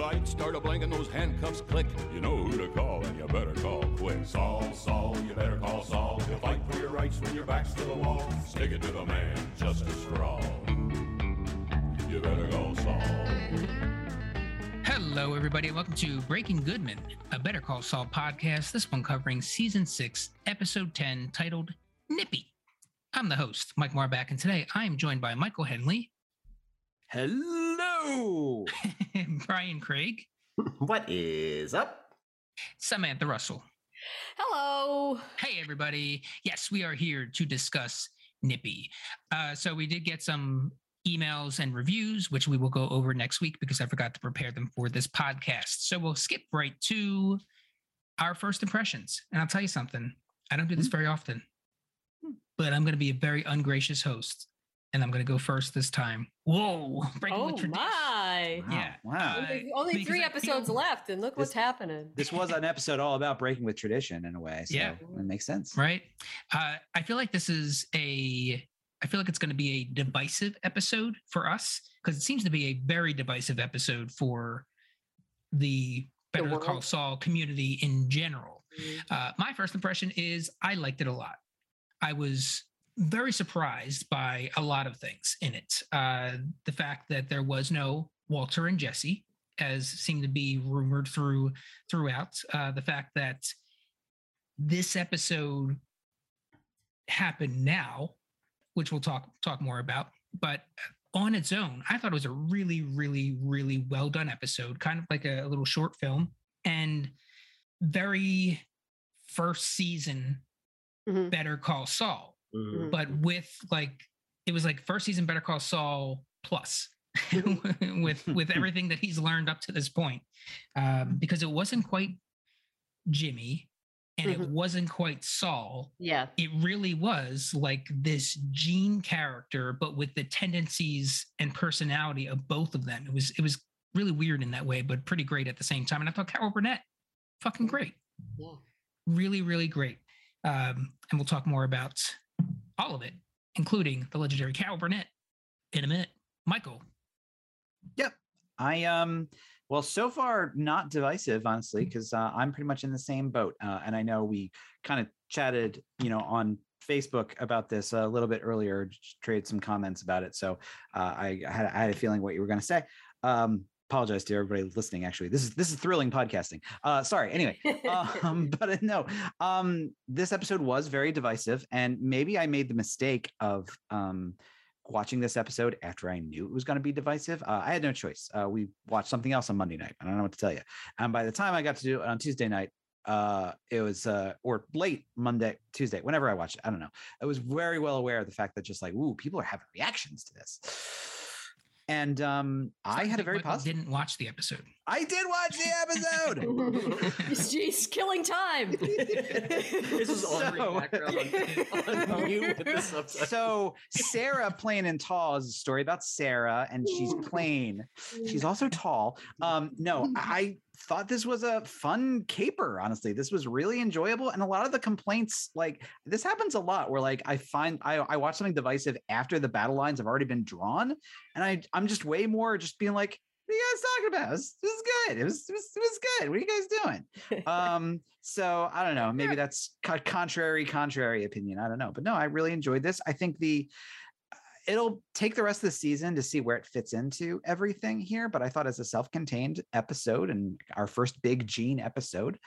lights start a blinking, those handcuffs click. You know who to call, and you better call quick. Saul, Saul, you better call Saul. He'll fight for your rights when your back's to the wall. Stick it to the man, Justice for all. You better call Saul. Hello, everybody, and welcome to Breaking Goodman, a Better Call Saul podcast. This one covering season six, episode 10, titled Nippy. I'm the host, Mike Marback, and today I am joined by Michael Henley, Hello. Brian Craig, what is up? Samantha Russell. Hello. Hey, everybody. Yes, we are here to discuss Nippy. Uh, so we did get some emails and reviews, which we will go over next week because I forgot to prepare them for this podcast. So we'll skip right to our first impressions. And I'll tell you something, I don't do this very often, but I'm going to be a very ungracious host. And I'm going to go first this time. Whoa, breaking Oh with tradition. my. Yeah. Wow. Only, only because three I episodes feel- left, and look what's happening. This was an episode all about breaking with tradition in a way. So Yeah. it makes sense. right? Uh, I feel like this is a. I feel like it's going to be a divisive episode for us because it seems to be a very divisive episode for the The Better Call. Saul community in general. Mm. Uh, my first impression is I liked it a lot. I was very surprised by a lot of things in it. Uh, the fact that there was no Walter and Jesse, as seemed to be rumored through throughout. Uh, the fact that this episode happened now, which we'll talk talk more about, but on its own, I thought it was a really, really, really well done episode, kind of like a, little short film, and very first season Mhm. Better Call Saul, Mhm. but with like it was like first season Better Call Saul plus. with with everything that he's learned up to this point um, because it wasn't quite jimmy and it Mhm. wasn't quite saul Yeah. it really was like this gene character but with the tendencies and personality of both of them it was it was really weird in that way but pretty great at the same time and i thought carol burnett fucking great Yeah. really really great um, and we'll talk more about all of it including the legendary carol burnett in a minute. Michael. Yep. I um well so far not divisive honestly because uh, I'm pretty much in the same boat uh, and I know we kind of chatted you know on Facebook about this a little bit earlier just trade some comments about it so uh, I, I had I had a feeling what you were going to say. Um apologize to everybody listening actually. This is this is thrilling podcasting. Uh sorry anyway um but uh, no um this episode was very divisive and maybe i made the mistake of um watching this episode after i knew it was going to be divisive. Uh, i had no choice. Uh, we watched something else on monday night. I don't know what to tell you and by the time i got to do it on tuesday night uh it was uh or late monday tuesday whenever i watched it i don't know. I was very well aware of the fact that just like ooh people are having reactions to this and um i had a very Michael positive didn't watch the episode i did watch the episode Jeez, killing time. This is So- background on, on mute with the subtitles. so Sarah plain and tall is a story about Sarah, and she's plain. She's also tall. Um, no, I thought this was a fun caper. Honestly, this was really enjoyable, and a lot of the complaints, like this, happens a lot. Where like I find I I watch something divisive after the battle lines have already been drawn, and I I'm just way more just being like. What are you guys talking about? It was, it was good. It was, it was it was good. What are you guys doing? um so i don't know maybe that's co- contrary contrary opinion i don't know but no i really enjoyed this i think the it'll take the rest of the season to see where it fits into everything here but i thought as a self-contained episode and our first big gene episode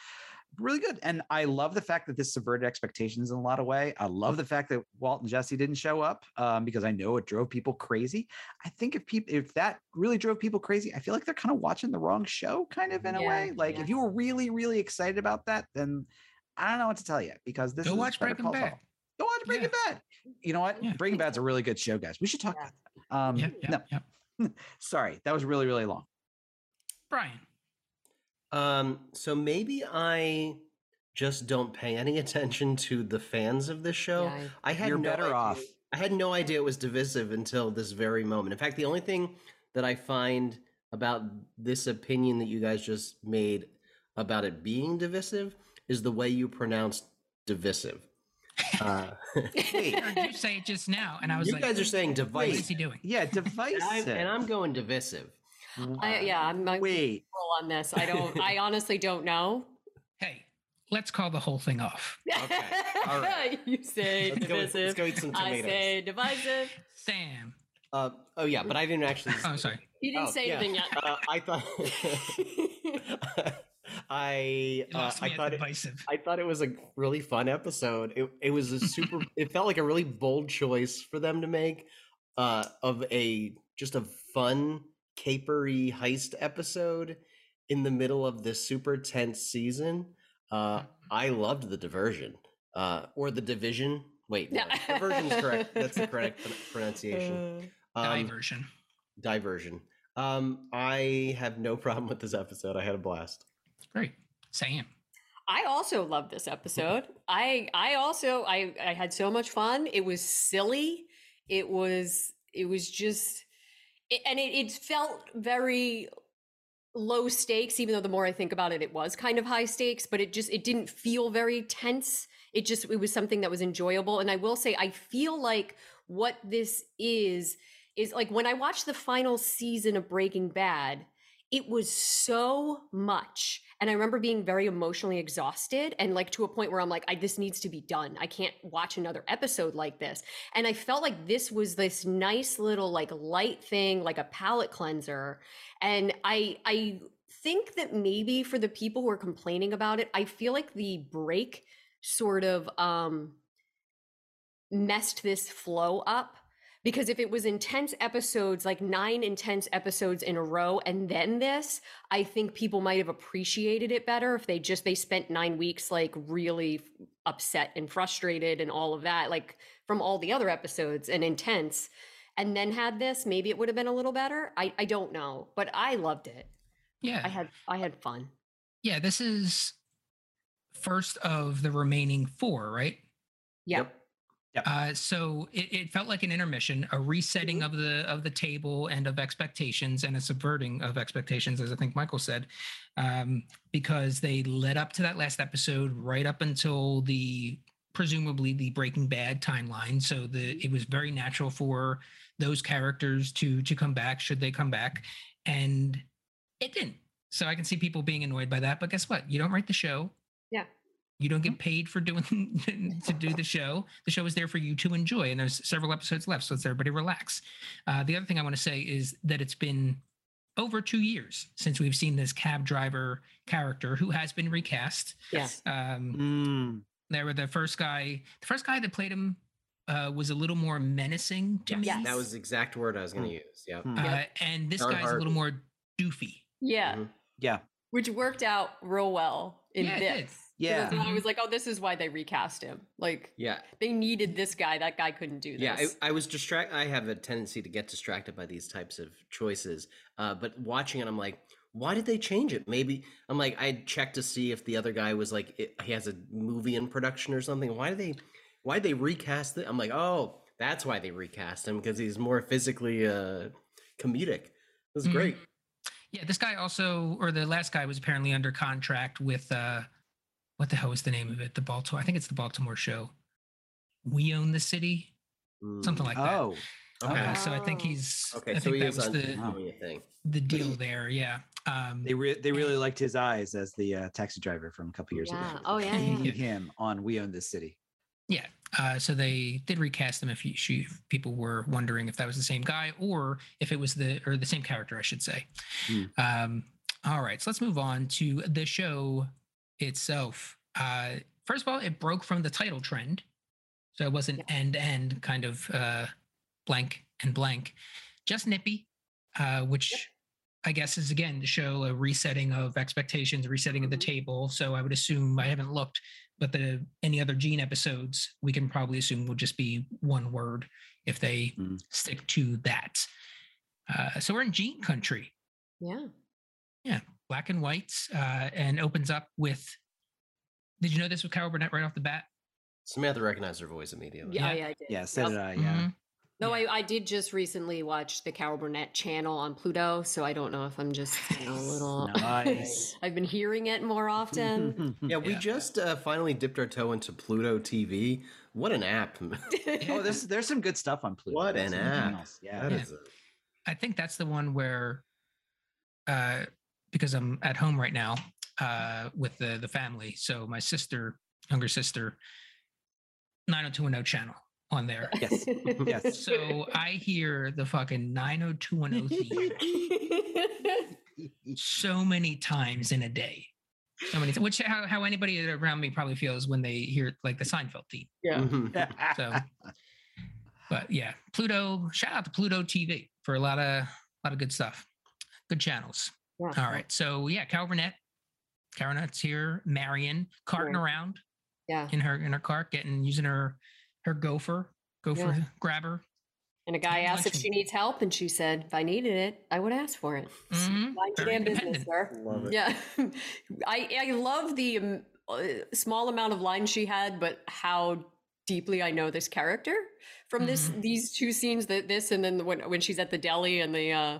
really good. And i love the fact that this subverted expectations in a lot of way. I love the fact that walt and jesse didn't show up um, because i know it drove people crazy. I think if people if that really drove people crazy i feel like they're kind of watching the wrong show kind of in a way. Like yeah. if you were really really excited about that then i don't know what to tell you because this Go is watch Better Breaking Call Bad. Saul. go watch breaking bad you know what Yeah. breaking bad's a really good show guys we should talk Yeah. about that um yeah, yeah, no yeah. sorry that was really really long brian Um, so maybe I just don't pay any attention to the fans of this show. Yeah, I had You're no better idea- off. I had no idea it was divisive until this very moment. In fact, the only thing that I find about this opinion that you guys just made about it being divisive is the way you pronounced divisive. Uh, Wait, I heard you say it just now, and I was you like, guys are saying divisive. "What is he doing?" yeah and, divisive I'm, and I'm going divisive. I, yeah, I'm, I'm wait roll on this. I don't. I honestly don't know. Hey, let's call the whole thing off. Okay, all right. you say Let's go, divisive. let's go eat some tomatoes. I tomatoes. say divisive. Sam. Uh, oh yeah, but I didn't actually. Oh, sorry. You didn't Oh, say yeah. anything yet. Uh, I thought. I uh, I thought it, divisive. I thought it was a really fun episode. It it was a super. it felt like a really bold choice for them to make, uh, of a just a fun capery heist episode in the middle of this super tense season. Uh. I loved the diversion, uh, or the division. Wait, no, Yeah. diversion's correct. That's the correct pron- pronunciation. Uh, Um, Diversion. diversion. Um, I have no problem with this episode. I had a blast. Great. Sam. I also loved this episode. I I also I I had so much fun. It was silly. It was it was just it, and it, it felt very low stakes even though the more I think about it it was kind of high stakes, but it just it didn't feel very tense. It just it was something that was enjoyable and I will say I feel like what this is is like when I watched the final season of Breaking Bad, it was so much and i remember being very emotionally exhausted and like to a point where i'm like I, this needs to be done. I can't watch another episode like this. And i felt like this was this nice little like light thing like a palate cleanser. And i i think that maybe for the people who are complaining about it i feel like the break sort of um messed this flow up because if it was intense episodes like nine intense episodes in a row and then this i think people might have appreciated it better if they just they spent nine weeks like really upset and frustrated and all of that like from all the other episodes and intense and then had this maybe it would have been a little better i i don't know but i loved it Yeah. i had i had fun yeah. This is first of the remaining four, right? yeah Yep. Uh, so it, it felt like an intermission, a resetting Mm-hmm. of the of the table and of expectations, and a subverting of expectations, as I think Michael said, um, because they led up to that last episode right up until the presumably the Breaking Bad timeline. So the it was very natural for those characters to to come back should they come back, and it didn't. So I can see people being annoyed by that. But guess what? You don't write the show. Yeah. You don't get paid for doing to do the show. The show is there for you to enjoy, and there's several episodes left, so let's everybody relax. Uh, the other thing I want to say is that it's been over two years since we've seen this cab driver character who has been recast. yeah Um, Mm. there were the first guy, the first guy that played him uh, was a little more menacing to me, Yes. That was the exact word I was going to use. Yeah. Hmm. uh, and this Darn guy's a little more doofy. yeah Mhm. Yeah. which worked out real well in Yeah, it this did. 'Cause Yeah. that's when I was like, oh, this is why they recast him. Like, Yeah. they needed this guy. That guy couldn't do this. Yeah, I, I was distracted. I have a tendency to get distracted by these types of choices. Uh, but watching it, I'm like, why did they change it? Maybe I'm like, I checked to see if the other guy was like, it, he has a movie in production or something. Why did they, why did they recast it? I'm like, oh, that's why they recast him because he's more physically uh, comedic. It was Mhm. great. Yeah, this guy also, or the last guy was apparently under contract with uh what the hell was the name of it? The Baltimore, I think it's the Baltimore show. We own the city, something like that. Oh. Okay. Uh, so I think Oh. he's. Okay, I so think he that is was on the doing thing. the deal there. Yeah. Um, They re- they really liked his eyes as the uh, taxi driver from a couple years Yeah. ago. Oh, yeah, We yeah. him on We Own This City. Yeah. Uh, so they did recast him. If, you, if people were wondering if that was the same guy or if it was the or the same character, I should say. Hmm. Um, all right. So let's move on to the show itself. Uh, first of all, it broke from the title trend, so it wasn't end end kind of uh, blank and blank, just nippy, uh, which. I guess is again to show a resetting of expectations, resetting of the Mhm. table. So I would assume I haven't looked, but the any other Gene episodes, we can probably assume will just be one word if they Mm. stick to that. Uh, so we're in Gene country, Yeah. yeah. Black and white, uh, and opens up with. Did you know this with Carol Burnett right off the bat? Samantha recognized her voice immediately. Yeah, Yeah. yeah, I did. Yeah, so Yep. did I. Yeah. Mhm. No, Yeah. I, I did just recently watch the Carol Burnett channel on Pluto, so I don't know if I'm just you know, a little. Nice. I've been hearing it more often. Yeah, we Yeah. just uh, finally dipped our toe into Pluto TV. What an app! oh, there's there's some good stuff on Pluto. What There's an app. else. Yeah. That Yeah. is a- I think that's the one where, uh, because because I'm at home right now uh, with the the family. So my sister, younger sister, 90210 channel on there. Yes. Yes. So I hear the fucking 90210 theme so many times in a day. So many, which how, how anybody around me probably feels when they hear like the Seinfeld theme. yeah. Mhm. So, but yeah, Pluto. Shout out to Pluto TV for a lot of a lot of good stuff, good channels. Yeah. All right, so yeah, Carol Burnett, Carol Burnett's here. Marion carting Yeah. around Yeah. in her in her cart, getting using her her gopher gopher Yeah. grabber. And a guy Tiny asked if she needs help, and she said, "If I needed it, I would ask for it." So Mhm. Mind your damn business, independent. sir. Love it. Yeah, I I love the um, uh, small amount of lines she had, but how deeply I know this character from this Mhm. these two scenes. That this and then when when she's at the deli and the uh,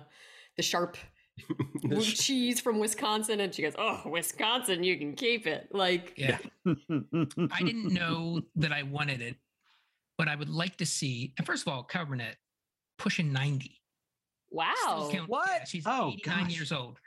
the sharp The sh- cheese from Wisconsin, and she goes, "Oh, Wisconsin, you can keep it." Like, Yeah, I didn't know that I wanted it, but I would like to see. And first of all, Carol Burnett pushing ninety. Wow, count- What? yeah, she's Oh, 89 gosh. years old.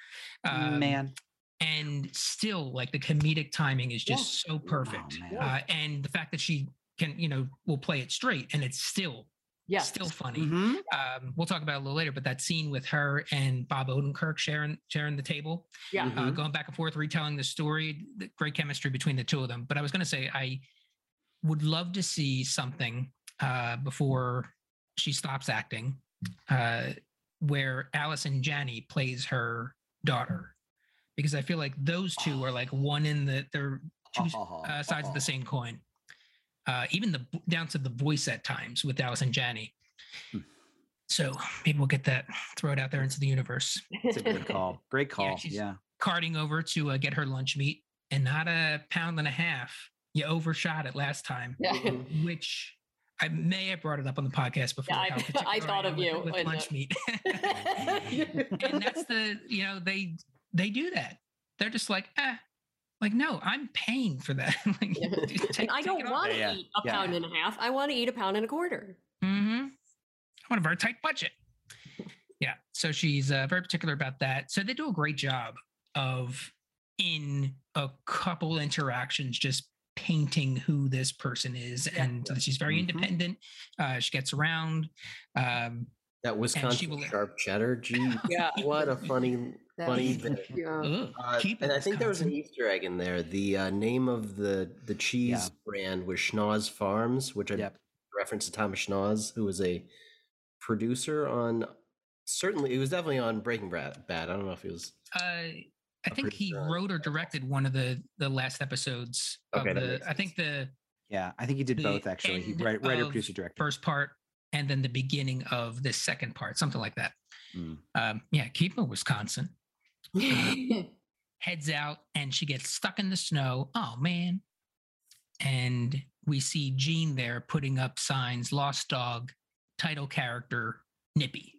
Um, Man. and still like the comedic timing is just so perfect man. uh, and the fact that she can you know will play it straight and it's still yeah, still funny. Mhm. um, we'll talk about it a little later but that scene with her and bob odenkirk sharing sharing the table yeah, uh, Mhm. going back and forth retelling the story the great chemistry between the two of them. But i was going to say i would love to see something uh, before she stops acting uh, where Allison Janney plays her daughter. Because I feel like those two are like one in the they're two uh, sides of the same coin. Uh, even the down to the voice at times with Allison Janney. Hmm. So maybe we'll get that, throw it out there into the universe. It's a good call. Great call. Yeah. she's- Carting over to uh, get her lunch meat and not a pound and a half. You overshot it last time, yeah. Mhm. which I may have brought it up on the podcast before. I- I thought am of you with and, uh, lunch meat. and that's the you know they they do that. They're just like, eh, like no, I'm paying for that. like, Yeah. take- and I don't want to Yeah, yeah, eat a yeah. pound and a half. I want to eat a pound and a quarter. Mm-hmm. I want a very tight budget. Yeah. So she's uh, very particular about that. So they do a great job of in a couple interactions just painting who this person is Yeah. and that she's very Mhm. independent. Uh, she gets around. Um, That Wisconsin will- sharp cheddar. Gee, Yeah. what a funny, funny bit. Yeah. ugh, Uh, keep and I think there was an Easter egg in there. The uh, name of the the cheese Yeah. brand was Schnauz Farms, which I Yep. reference to Thomas Schnauz, who was a producer on certainly it was definitely on Breaking Bad. Bad. I don't know if he was. Uh, I think he wrote or directed one of the the last episodes Okay, of the. I think the Yeah. I think he did both actually. He end write, writer, producer, director. first part and then the beginning of the second part, something like that. Mm. Um, yeah, keep it Wisconsin. Heads out and she gets stuck in the snow. Oh man. And we see Gene there putting up signs, lost dog, title character, Nippy.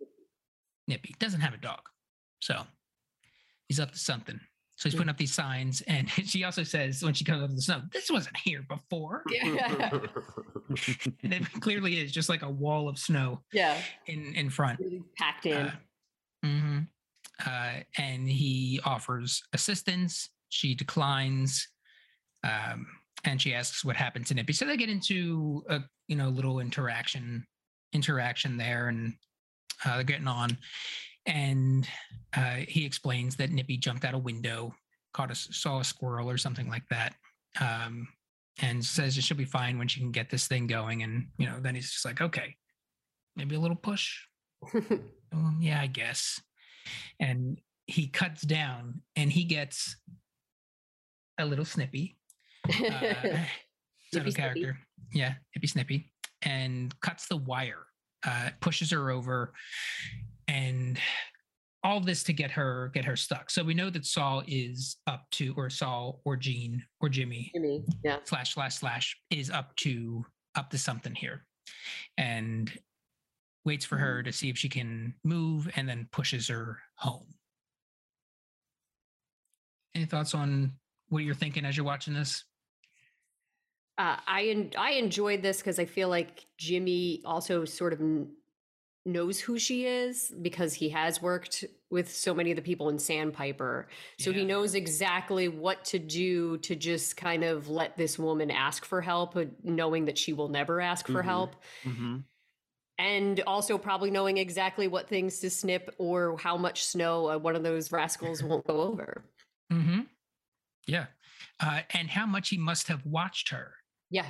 Nippy doesn't have a dog. So he's up to something. So he's putting up these signs. And she also says when she comes up to the snow, this wasn't here before. yeah. And it clearly is just like a wall of snow yeah. in, in front. Really packed in. Uh, mhm. Uh, and he offers assistance. She declines, um, and she asks what happened to Nippy. So they get into a you know little interaction interaction there, and uh, they're getting on. And uh, he explains that Nippy jumped out a window, caught a saw a squirrel or something like that, um, and says she'll be fine when she can get this thing going. And you know, then he's just like, okay, maybe a little push. "Oh, yeah, I guess. And he cuts down and he gets a little snippy. Uh, Snippy. character. Yeah, hippy snippy. And cuts the wire, uh, pushes her over, and all this to get her get her stuck. So we know that Saul is up to, or Saul or Gene or Jimmy Jimmy. Yeah. slash slash slash is up to up to something here and waits for her to see if she can move and then pushes her home any thoughts on what you're thinking as you're watching this Uh, I en- I enjoyed this because I feel like Jimmy also sort of n- knows who she is because he has worked with so many of the people in Sandpiper. So he knows exactly what to do to just kind of let this woman ask for help, uh, knowing that she will never ask for Mhm. help. Mhm. And also probably knowing exactly what things to snip or how much snow uh, one of those rascals won't go over. hmm Yeah. Uh, and how much he must have watched her Yeah.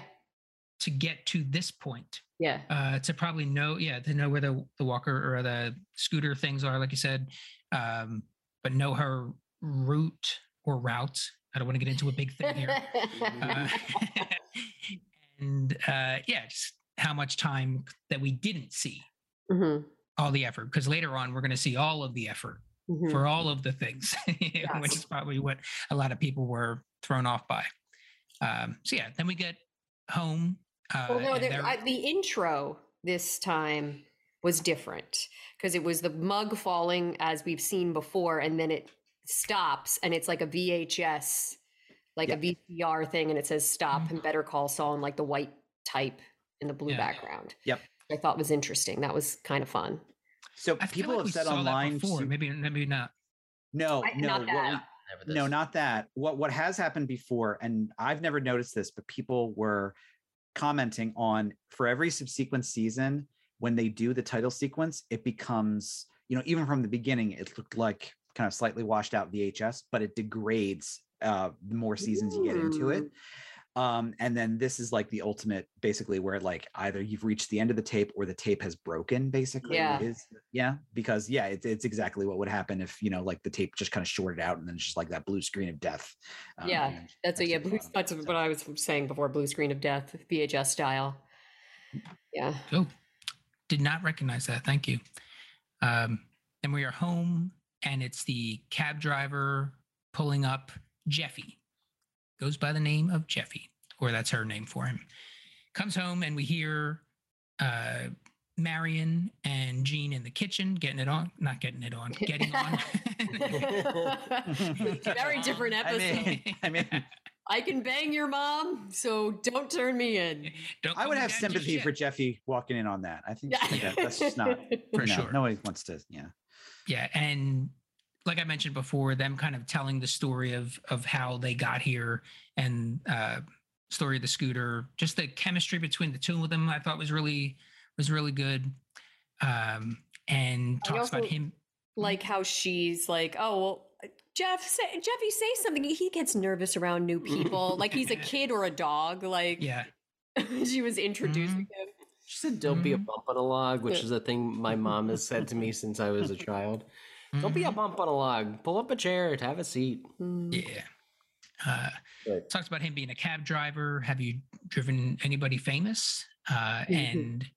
to get to this point. Yeah. Uh, to probably know, yeah, to know where the, the walker or the scooter things are, like you said, um, but know her route or route. I don't want to get into a big thing here. Uh, and uh, yeah, just how much time that we didn't see Mhm, all the effort because later on we're going to see all of the effort mhm. for all of the things, which is probably what a lot of people were thrown off by. Um, so yeah, then we get home. Uh, Well, no, there, I, the intro this time was different because it was the mug falling as we've seen before, and then it stops, and it's like a VHS, like a VCR thing, and it says "Stop" and "Better Call Saul" and like the white type in the blue Yeah. background. Yep. I thought was interesting. That was kind of fun. So I people like have said online. before. Maybe maybe not. no, I- no, not what that. we- no, not that. What what has happened before, and I've never noticed this, but people were commenting on for every subsequent season when they do the title sequence, it becomes you know even from the beginning it looked like kind of slightly washed out VHS, but it degrades uh the more seasons you get into it. Um, and then this is like the ultimate, basically, where like either you've reached the end of the tape or the tape has broken. Basically, Yeah. is yeah, because yeah, it's it's exactly what would happen if you know like the tape just kind of shorted out and then it's just like that blue screen of death. um, Yeah, and then That's a yeah. Blue, that's So- what I was saying before. Blue screen of death, VHS style. Yeah. Oh, did not recognize that. Thank you. Um, and we are home, and it's the cab driver pulling up Jeffy. Goes by the name of Jeffy, or that's her name for him. Comes home, and we hear uh, Marion and Gene in the kitchen getting it on. Not getting it on, getting on. Very different I episode. mean, I mean, I can bang your mom, so don't turn me in. Don't I would have sympathy for. Jeffy walking in on that. I think Yeah. that- that's just not For no, sure. Nobody wants to. Yeah. Yeah, and like I mentioned before, them kind of telling the story of of how they got here and uh story of the scooter, just the chemistry between the two of them, I thought was really was really good. Um and I talks about him. Like how she's like, oh well, Jeff, say, Jeffy, say something. He gets nervous around new people, like he's a kid or a dog. Like Yeah, she was introducing him. She said, "Don't be a bump on a log," which is a thing my mom has said to me since I was a child. Don't be a Mhm. bump on a log. Pull up a chair to have a seat. Mm. Yeah. Uh, Right. talks about him being a cab driver. Have you driven anybody famous? Uh, Mhm. And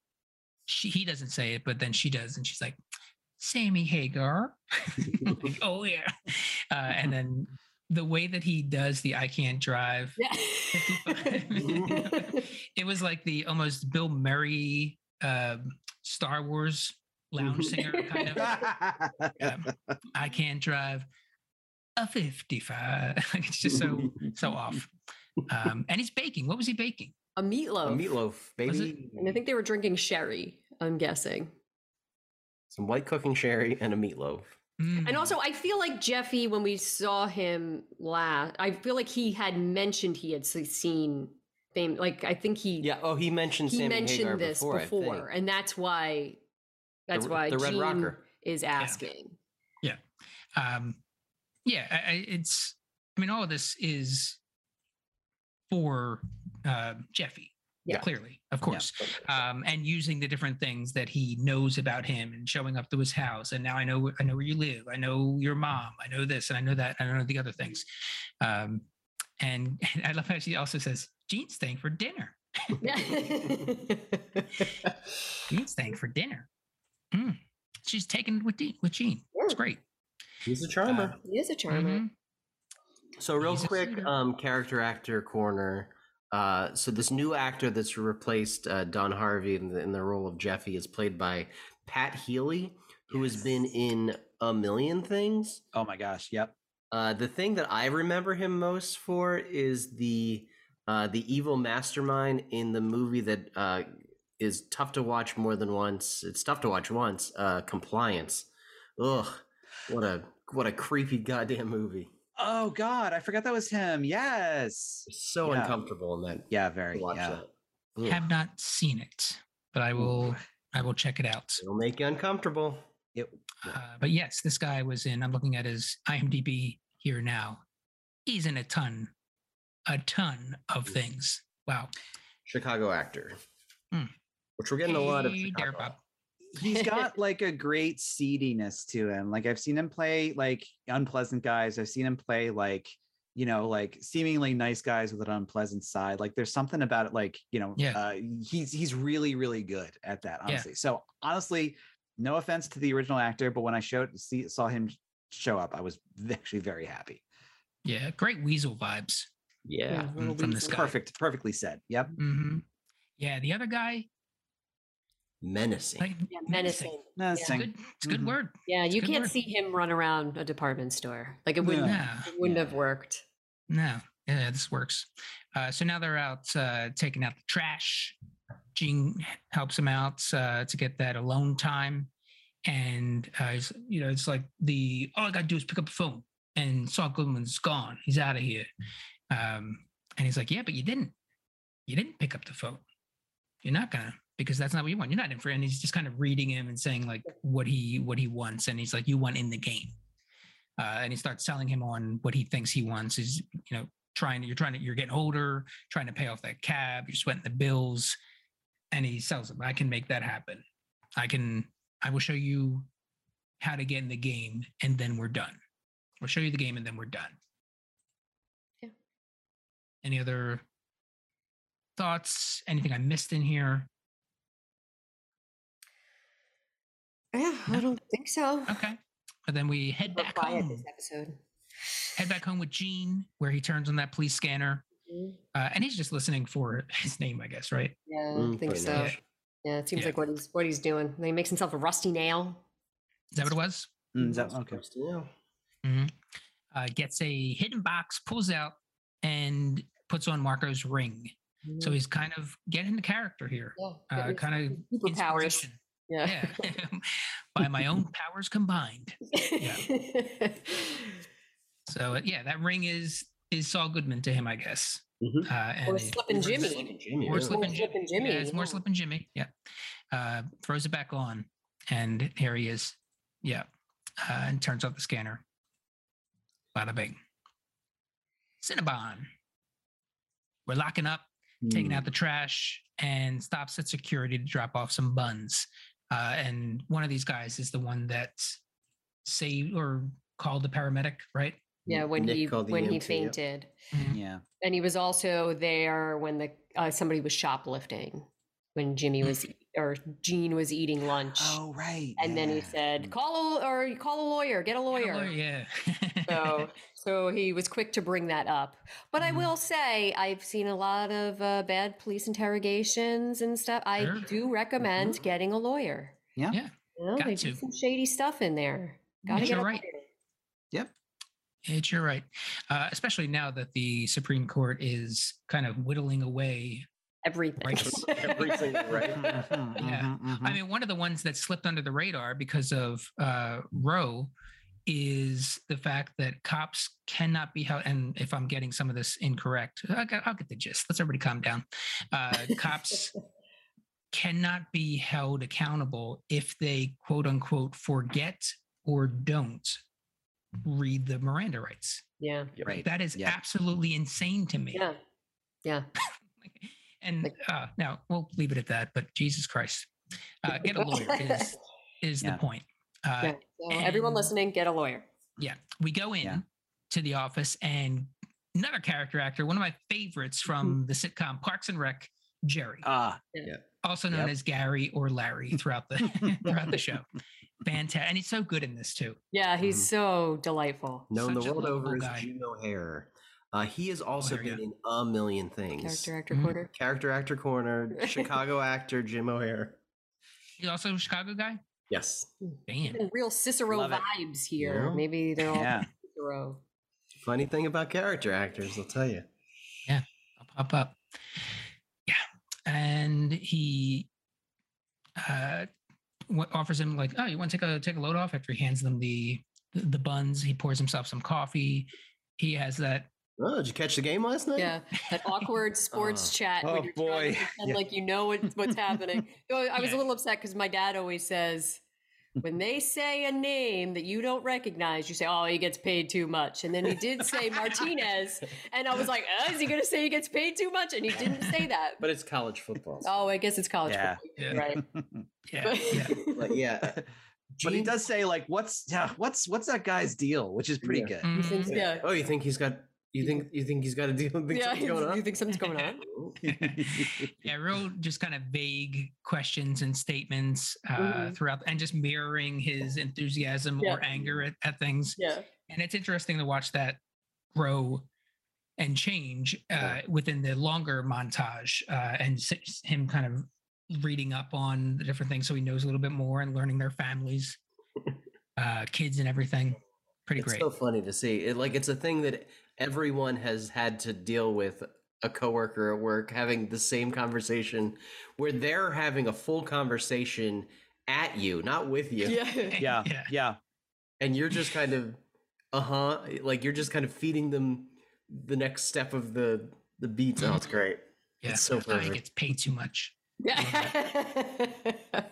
she, he doesn't say it, but then she does, and she's like, "Sammy Hagar." Like, oh yeah. Uh, and then the way that he does the "I can't drive." Yeah. it was like the almost Bill Murray um, Star Wars lounge singer kind of. um, I can't drive a 55. It's just so so off. Um, and he's baking. What was he baking? a meatloaf. A meatloaf, baby. And I think they were drinking sherry. I'm guessing. Some white cooking sherry and a meatloaf. Mm, And also, I feel like Jeffy, when we saw him last, I feel like he had mentioned he had seen fame. Like I think he Yeah. Oh, he mentioned he Sammy mentioned Hagar this before, before, and that's why that's r- why the Red Gene Rocker. is asking. Yeah. Um, yeah, I, I, it's. I mean, all of this is for uh, Jeffy. Yeah. clearly, of course. um, and using the different things that he knows about him and showing up to his house. And now I know I know where you live. I know your mom. I know this and I know that. I know the other things. Um, and, I love how she also says, "Gene's staying for dinner. Gene's staying for dinner. Mm. She's taken with Dean, with Gene. It's great. He's a charmer. he is a charmer. Mhm. So real He's quick, um, character actor corner. Uh, so this new actor that's replaced uh, Don Harvey in the, in the role of Jeffy is played by Pat Healy, who has been in a million things. oh my gosh. Yep. Uh, the thing that I remember him most for is the uh, the evil mastermind in the movie that uh, is tough to watch more than once. It's tough to watch once. Uh, Compliance. Ugh, what a what a creepy goddamn movie. Oh God, I forgot that was him. Yes. So Yeah. uncomfortable in that. Yeah, very. watch Yeah. that. Ugh, Have not seen it, but I will. I will check it out. It'll make you uncomfortable. It, Uh, but yes, this guy was in. I'm looking at his IMDb here now. He's in a ton, a ton of things. Wow. Chicago actor. Hmm. Which we're getting a lot of. Chicago he's got like a great seediness to him. Like I've seen him play like unpleasant guys. I've seen him play like you know like seemingly nice guys with an unpleasant side. Like there's something about it. Like you know, Yeah. uh, he's he's really really good at that. Yeah. Honestly. So honestly, no offense to the original actor, but when I showed see saw him show up, I was actually very happy. Yeah, great weasel vibes Yeah. from, from this guy. Perfect, perfectly said. Yep. hmm Yeah, the other guy, Menacing. like Yeah, menacing. No, It's a good. It's a good Mhm. word. Yeah, It's you can't word. see him run around a department store. Like it wouldn't, No, it wouldn't Yeah. have worked. no. Yeah, this works. Uh, so now they're out uh, taking out the trash. Gene helps him out uh, to get that alone time, and uh, you know, it's like the all I got to do is pick up the phone, and Saul Goodman's gone. He's out of here. Um, and he's like, "Yeah, but you didn't. You didn't pick up the phone. You're not gonna because that's not what you want. You're not in for." And he's just kind of reading him and saying like what he what he wants, and he's like, "You want in the game." Uh, and he starts selling him on what he thinks he wants. Is you know trying to you're trying to you're getting older, trying to pay off that cab, you're sweating the bills, and he sells him. I can make that happen. I can. I will show you how to get in the game, and then we're done. We'll show you the game, and then we're done. Yeah. Any other thoughts? Anything I missed in here? Yeah, I don't think so. Okay. And then we head We're back quiet home. this episode. Head back home with Gene, where he turns on that police scanner, Mhm. uh, and he's just listening for his name, I guess, right? Yeah, Mm, I think so. much. Yeah, it seems Yeah. like what he's what he's doing. And he makes himself a rusty nail. Is that what it was? Mm, is that- okay. Yeah. hmm Uh, gets a hidden box, pulls out, and puts on Marco's ring. So Mhm. he's kind of getting the character here. yeah, Uh, kind of some superpowers. Inspiration. Yeah. Yeah. By my own powers combined. Yeah. So uh, yeah, that ring is is Saul Goodman to him, I guess. Mhm. Uh, and or he- Slippin' Jimmy. Slippin' Jimmy. More yeah. Slippin' Jimmy. Slippin' Jimmy, Yeah, it's more yeah. Slippin' Jimmy. Yeah. Uh, throws it back on, and here he is. Yeah. Uh, and turns off the scanner. Bada bing. Cinnabon. We're locking up, taking Hmm. out the trash, and stops at security to drop off some buns. Uh, and one of these guys is the one that saved or called the paramedic, right? Yeah, when Nick he called the when he EMT, yep. fainted, Yeah. and he was also there when the uh, somebody was shoplifting when Jimmy was or Gene was eating lunch, Oh right. and then he said, "Call a, or call a lawyer, get a Get a lawyer." lawyer, Yeah. so so he was quick to bring that up but i Mhm. will say i've seen a lot of uh, bad police interrogations and stuff i Sure. do recommend getting a lawyer Yeah. Yeah, you know, got they do to. some shady stuff in there gotta get a right. lawyer. It's you're right. Uh, especially now that the Supreme Court is kind of whittling away. Everything Righteous. Everything, right? Mhm, Yeah. mhm, mhm. I mean, one of the ones that slipped under the radar because of uh, Roe is the fact that cops cannot be held. And if I'm getting some of this incorrect, I'll get, I'll get the gist. Let's everybody calm down. Uh, cops cannot be held accountable if they quote unquote forget or don't read the Miranda rights. yeah right. That is Yeah. absolutely insane to me. yeah yeah And Like- uh, now we'll leave it at that. But Jesus Christ, uh, get a lawyer is is Yeah. the point. Uh, yeah so everyone listening get a lawyer yeah, we go in Yeah. to the office, and another character actor, one of my favorites from the sitcom Parks and Rec, Jerry, Ah, also known yep. as Gary or Larry throughout the throughout the show. Fantastic, and he's so good in this too. yeah he's Mhm. so delightful Known the Such a world over lovable as guy. Jim O'Heir. Uh, he has also O'Heir, been in a million things. character actor Mhm. quarter Character actor corner, Chicago actor Jim O'Heir. He's also a Chicago guy. Yes. Damn. And real cicero Love it. vibes here Yeah. maybe they're all yeah. cicero Funny thing about character actors, I'll tell you. Yeah, I'll pop up. Yeah. And he uh, what offers him like, oh, you want to take a take a load off? After he hands them the the, the buns, he pours himself some coffee. He has that. Oh, did you catch the game last night? Yeah, that awkward sports Oh. chat Oh, when you're trying to boy. pretend Yeah. like you know what, what's happening. I was Yeah. a little upset because my dad always says, when they say a name that you don't recognize, you say, "Oh, he gets paid too much." And then he did say Martinez, and I was like, oh, "Is he going to say he gets paid too much?" And he didn't say that. But it's college football. Oh, I guess it's college Yeah. football, Yeah. right? Yeah, yeah. But yeah. But he does say like, "What's yeah, what's what's that guy's deal?" Which is pretty Yeah. good. He thinks- Mhm. yeah. Oh, you think he's got? You think you think he's got a deal? Think Yeah, something's going on? you think something's going on? yeah, real just kind of vague questions and statements uh, Mhm. throughout, and just mirroring his enthusiasm Yeah. or anger at, at things. Yeah. And it's interesting to watch that grow and change uh, within the longer montage, uh, and him kind of reading up on the different things, so he knows a little bit more and learning their families, uh, kids, and everything. Pretty great. it's great. so funny to see. It like it's a thing that everyone has had to deal with. A coworker at work having the same conversation, where they're having a full conversation at you, not with you, Yeah. yeah, Yeah. yeah. and you're just kind of, uh huh, like you're just kind of feeding them the next step of the the beat. Oh, it's great. yeah, it's so he perfect. gets paid too much, Yeah.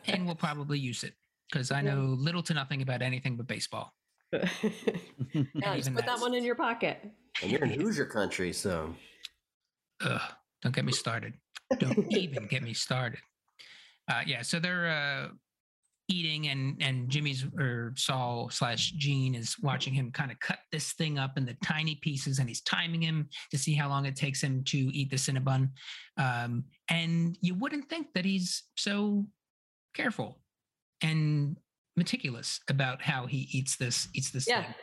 and we'll probably use it because I Yeah. know little to nothing about anything but baseball. yeah, just put that that's- one in your pocket. And you're in Hoosier country, so Ugh, don't get me started. Don't even get me started. Uh, yeah, so they're uh, eating, and and Jimmy's or Saul slash Gene is watching him kind of cut this thing up into tiny pieces, and he's timing him to see how long it takes him to eat the Cinnabon. Um, and you wouldn't think that he's so careful and meticulous about how he eats this eats this Yeah. thing.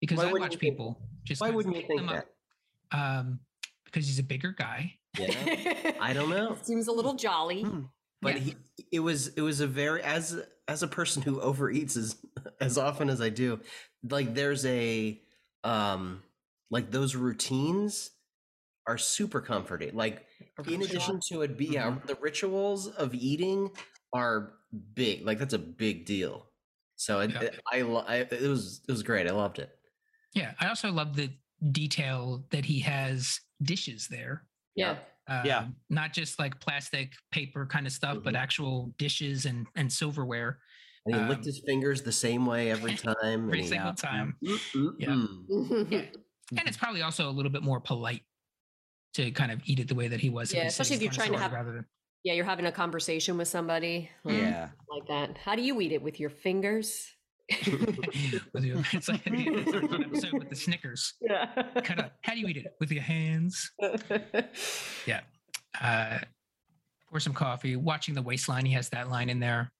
Because Why I watch you think- people just why wouldn't you think them up, that? Um, because he's a bigger guy. Yeah, I don't know. Seems a little jolly. Hmm. but Yeah. he, it was it was a very as as a person who overeats as as often as I do, like there's a um like those routines are super comforting. Like in addition to it be yeah, Mhm. the rituals of eating are big. Like that's a big deal. So it, Yeah. it- I, lo- I it was it was great. I loved it. Yeah, I also love the detail that he has dishes there. Yeah. Um, Yeah. Not just like plastic, paper kind of stuff, but Mhm. actual dishes and and silverware And he licked Um, his fingers the same way every time. every single yeah. time. Yeah. Mm-mm-mm. Yeah. And it's probably also a little bit more polite to kind of eat it the way that he was. Yeah, especially if you're trying to sword rather than yeah, you're having a conversation with somebody Yeah. like that. How do you eat it with your fingers? with your, it's like it's a fun episode with the Snickers. Yeah. Cut up. How do you eat it? With your hands. Yeah. Uh, pour some coffee, watching the waistline. He has that line in there.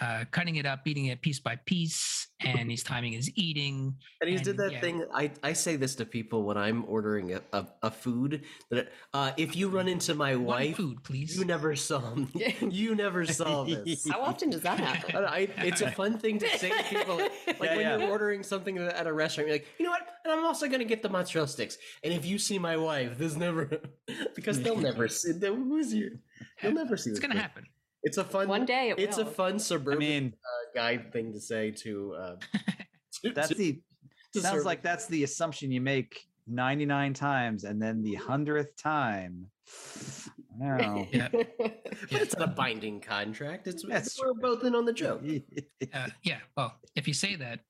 Uh, cutting it up, eating it piece by piece, and he's timing his eating. And he did that yeah. thing. I, I say this to people when I'm ordering a, a, a food that uh, if you run into my One wife, food, please. you never saw you never saw this. How often does that happen? I, I- it's a fun thing to say to people. Like Yeah, when yeah. you're ordering something at a restaurant, you're like, you know what? And I'm also going to get the mozzarella sticks. And if you see my wife, this never because they'll never see. They'll, who's you? They'll never see. it's gonna happen. It's a fun. One day it It's a will. fun I suburban mean, uh, guy thing to say to. Uh, to- that's to- the to sounds serve- like that's the assumption you make 99 times and then the hundredth time. I don't know. Yeah. But it's not a binding contract. It's, That's it's we're both in on the joke. Uh, yeah. Well, if you say that,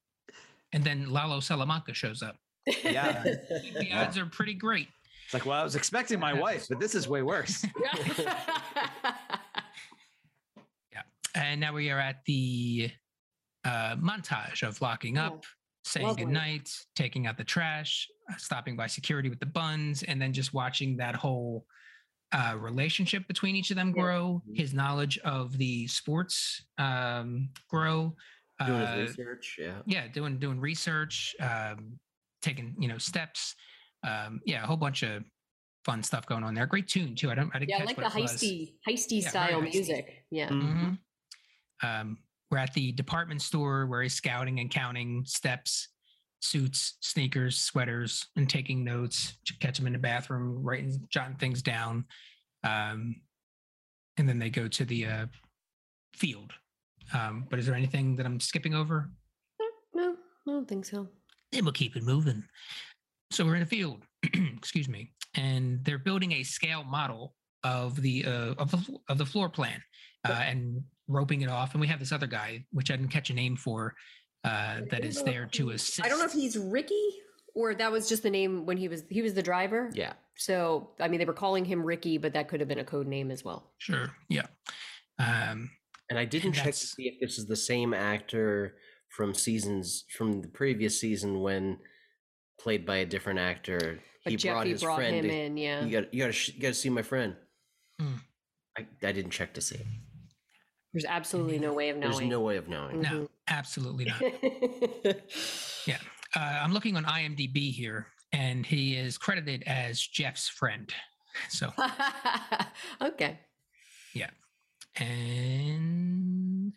and then Lalo Salamanca shows up, yeah. the odds are pretty great. It's like, well, I was expecting my wife, but this is way worse. And now we are at the uh, montage of locking Yeah. up, saying Lovely. goodnight, taking out the trash, uh, stopping by security with the buns, and then just watching that whole uh, relationship between each of them grow, Mhm. his knowledge of the sports um, grow. Doing uh, his research, yeah. yeah doing doing research um taking you know steps um yeah a whole bunch of fun stuff going on there great tune too i don't i didn't yeah, I catch like the what it was. heisty, heisty Yeah, style heisty. music. Yeah. Mhm. Um we're at the department store where he's scouting and counting steps suits sneakers sweaters and taking notes to catch him in the bathroom writing jotting things down um and then they go to the uh field. Um, but is there anything that I'm skipping over? no, I don't think so. Then we'll keep it moving. So we're in a field, excuse me, and they're building a scale model of the uh, of the of the floor plan uh, and roping it off. And we have this other guy, which I didn't catch a name for, uh, that is there to assist. I don't know if he's Ricky or that was just the name when he was he was the driver. Yeah. So I mean, they were calling him Ricky, but that could have been a code name as well. Sure. Yeah. Um, And I didn't And check to see if this is the same actor from seasons from the previous season when played by a different actor. But he brought Jeffy his brought friend. him in. Yeah. You got you got to sh- you got to see my friend. Hmm. I, I didn't check to see. There's absolutely no way of knowing. There's no way of knowing. no, absolutely not. yeah. Uh, I'm looking on IMDb here, and he is credited as Jeff's friend. So, okay. Yeah. And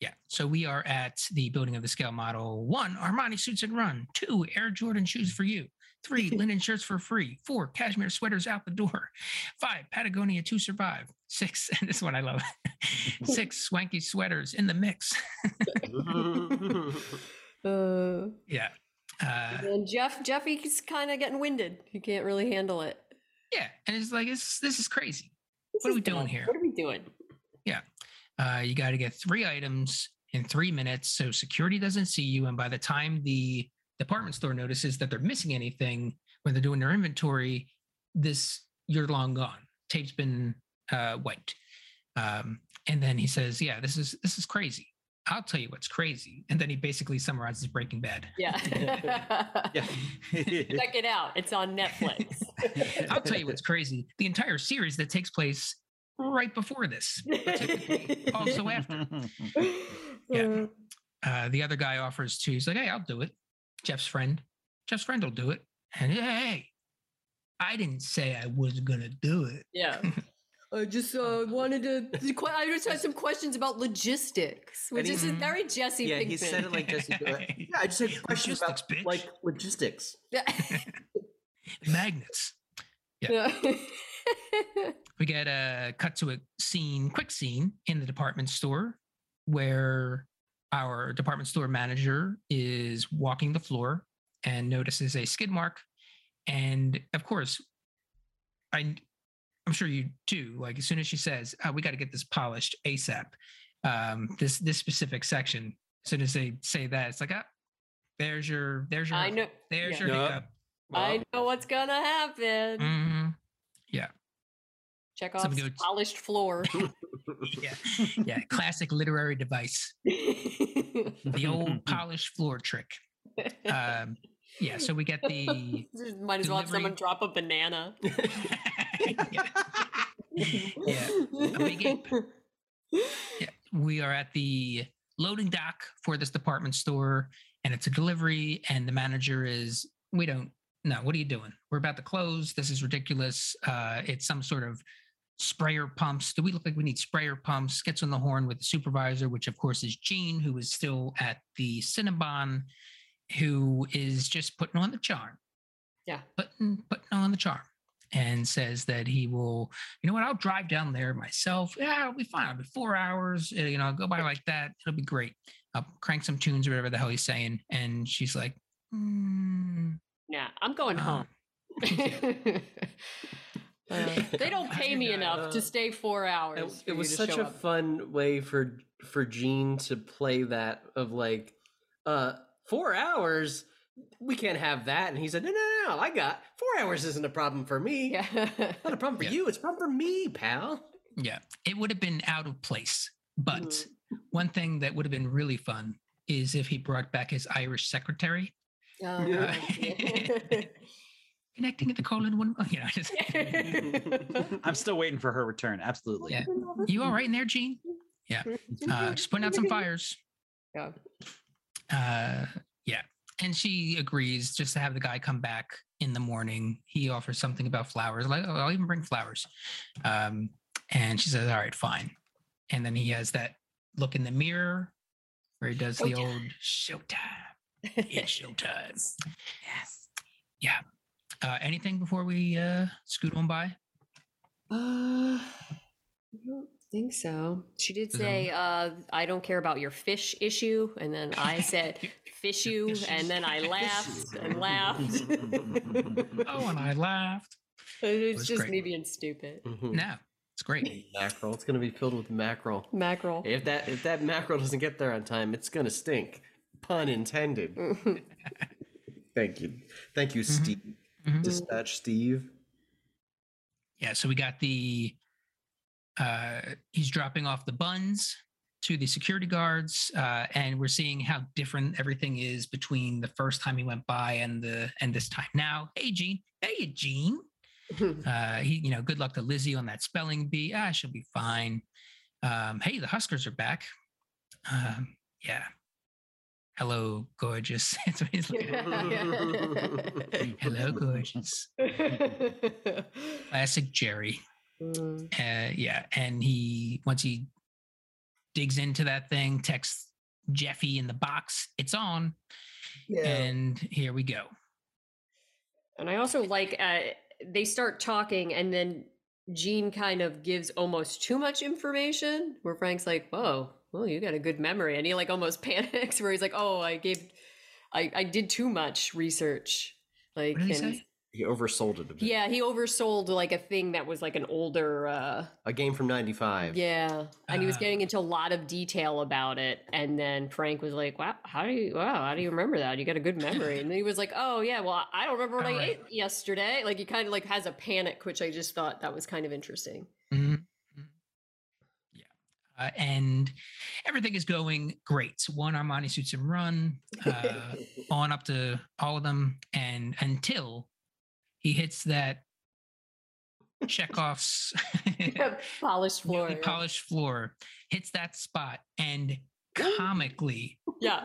yeah, so we are at the building of the scale model. One, Armani suits and run. Two, Air Jordan shoes for you. Three, linen shirts for free. Four, cashmere sweaters out the door. Five, Patagonia to survive. Six, and this one I love. Six, swanky sweaters in the mix. Uh, Yeah. Uh, and Jeff, Jeffy's kind of getting winded. He can't really handle it. yeah, and it's like it's, this is crazy. This What are is we doing dumb. here? What are we doing? Yeah, uh, you got to get three items in three minutes so security doesn't see you. And by the time the department store notices that they're missing anything when they're doing their inventory, this you're long gone. Tape's been uh, wiped. Um, and then he says, "Yeah, this is this is crazy. I'll tell you what's crazy." And then he basically summarizes Breaking Bad. Yeah. Yeah. Check it out. It's on Netflix. I'll tell you what's crazy. The entire series that takes place right before this, also after. Yeah. uh, the other guy offers to. He's like, "Hey, I'll do it." Jeff's friend, Jeff's friend will do it. And hey, hey, I didn't say I was gonna do it. Yeah. I just uh, wanted to. I just had some questions about logistics, which he- is very Jesse. Thing. Yeah, he said it like Jesse. Yeah, I just had questions Logistics, about bitch. like logistics. Yeah. Magnets. Yeah. We get a cut to a scene, quick scene in the department store where our department store manager is walking the floor and notices a skid mark. And of course, I, I'm sure you do. Like as soon as she says, oh, "We got to get this polished ASAP," um, this this specific section. As soon as they say that, it's like, ah, there's your there's your I know. there's yeah. your Yeah. hiccup. I know what's gonna happen. Mhm. Check off Something goes- polished floor. Yeah, yeah, classic literary device. the old polished floor trick. Um, yeah, so we get the Might as well have someone drop a banana. yeah, Yeah, a big ape. yeah, we are at the loading dock for this department store, and it's a delivery. And the manager is, we don't know. What are you doing? We're about to close. This is ridiculous. Uh, it's some sort of sprayer pumps. Do we look like we need sprayer pumps? Gets on the horn with the supervisor, which of course is Gene, who is still at the Cinnabon, who is just putting on the charm. Yeah. Putting putting on the charm. And says that he will, you know what, I'll drive down there myself. Yeah, it'll be fine. It'll be four hours. uh, You know, I'll go by like that. It'll be great. I'll crank some tunes or whatever the hell he's saying. And she's like, mm, yeah, I'm going uh, home. Uh, they don't pay me enough to Uh, stay four hours. It, it was such a up. fun way for for Gene to play that of like, uh, four hours. We can't have that. And he said, No, no, no, no. I got four hours. Isn't a problem for me. Yeah. Not a problem for Yeah. you. It's a problem for me, pal. Yeah, it would have been out of place. But Mhm. one thing that would have been really fun is if he brought back his Irish secretary, Oh, Yeah. yeah. connecting at the colon one. You know, just, I'm still waiting for her return. Absolutely. Yeah. you all right in there, Gene? Yeah. Uh, just putting out some fires. Yeah. Uh, yeah. And she agrees just to have the guy come back in the morning. He offers something about flowers. Like, oh, I'll even bring flowers. Um, and she says, all right, fine. And then he has that look in the mirror where he does the Showtime. old showtime. It's showtime. yes. Yeah. Uh, anything before we uh, scoot on by? Uh, I don't think so. She did Is that say, uh, I don't care about your fish issue. And then I said, fish you. And then I laughed and laughed. oh, and I laughed. it's was just great. me being stupid. Mhm. No, it's great. Mackerel. It's gonna be filled with mackerel. Mackerel. If that if that mackerel doesn't get there on time, it's gonna stink. Pun intended. Thank you. Thank you, Steve. Mhm. Dispatch Steve. Yeah, so we got the uh he's dropping off the buns to the security guards uh and we're seeing how different everything is between the first time he went by and the and this time now. Hey Gene. Hey Gene. Uh he you know, good luck to Lizzie on that spelling bee. Ah, she'll be fine. Um hey, the Huskers are back. Um yeah. Hello, gorgeous. That's what he's at. Hello, gorgeous. Classic Jerry. Mm. Uh, yeah, and he once he digs into that thing, texts Jeffy in the box, "It's on," and here we go. And I also like uh, they start talking, and then Gene kind of gives almost too much information. Where Frank's like, "Whoa, well, you got a good memory," and he like almost panics. Where he's like, "Oh, I gave, I, I did too much research." Like, What did he and- say? He oversold it a bit. yeah, he oversold like a thing that was like an older. uh A game from '95. Yeah, and he was Ah. getting into a lot of detail about it, and then Frank was like, "Wow, how do you? Wow, how do you remember that? You got a good memory." And he was like, "Oh yeah, well, I don't remember what I Alright. ate yesterday." Like he kind of like has a panic, which I just thought that was kind of interesting. Mhm. Yeah, uh, and everything is going great. One Armani suits him run uh, on up to all of them, and until he hits that Chekhov's Polished floor. newly yeah. polished floor, hits that spot, and comically Yeah.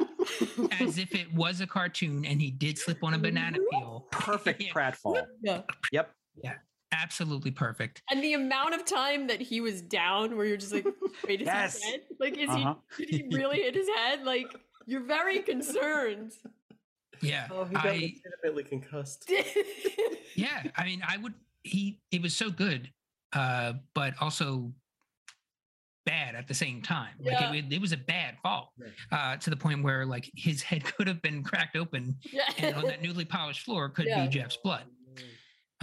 as if it was a cartoon and he did slip on a banana peel. Perfect Yeah, pratfall. yeah. Yep. Absolutely perfect. And the amount of time that he was down, where you're just like, "Wait, is Yes. he dead? Like, is Uh-huh. he? Did he really hit his head? Like, you're very concerned." Yeah. Oh, he got I, legitimately concussed. yeah. I mean, I would, he, it was so good, uh, but also bad at the same time. Like Yeah. it, it was a bad fall Right. uh, to the point where like his head could have been cracked open yeah. and on that newly polished floor could Yeah. be Jeff's blood.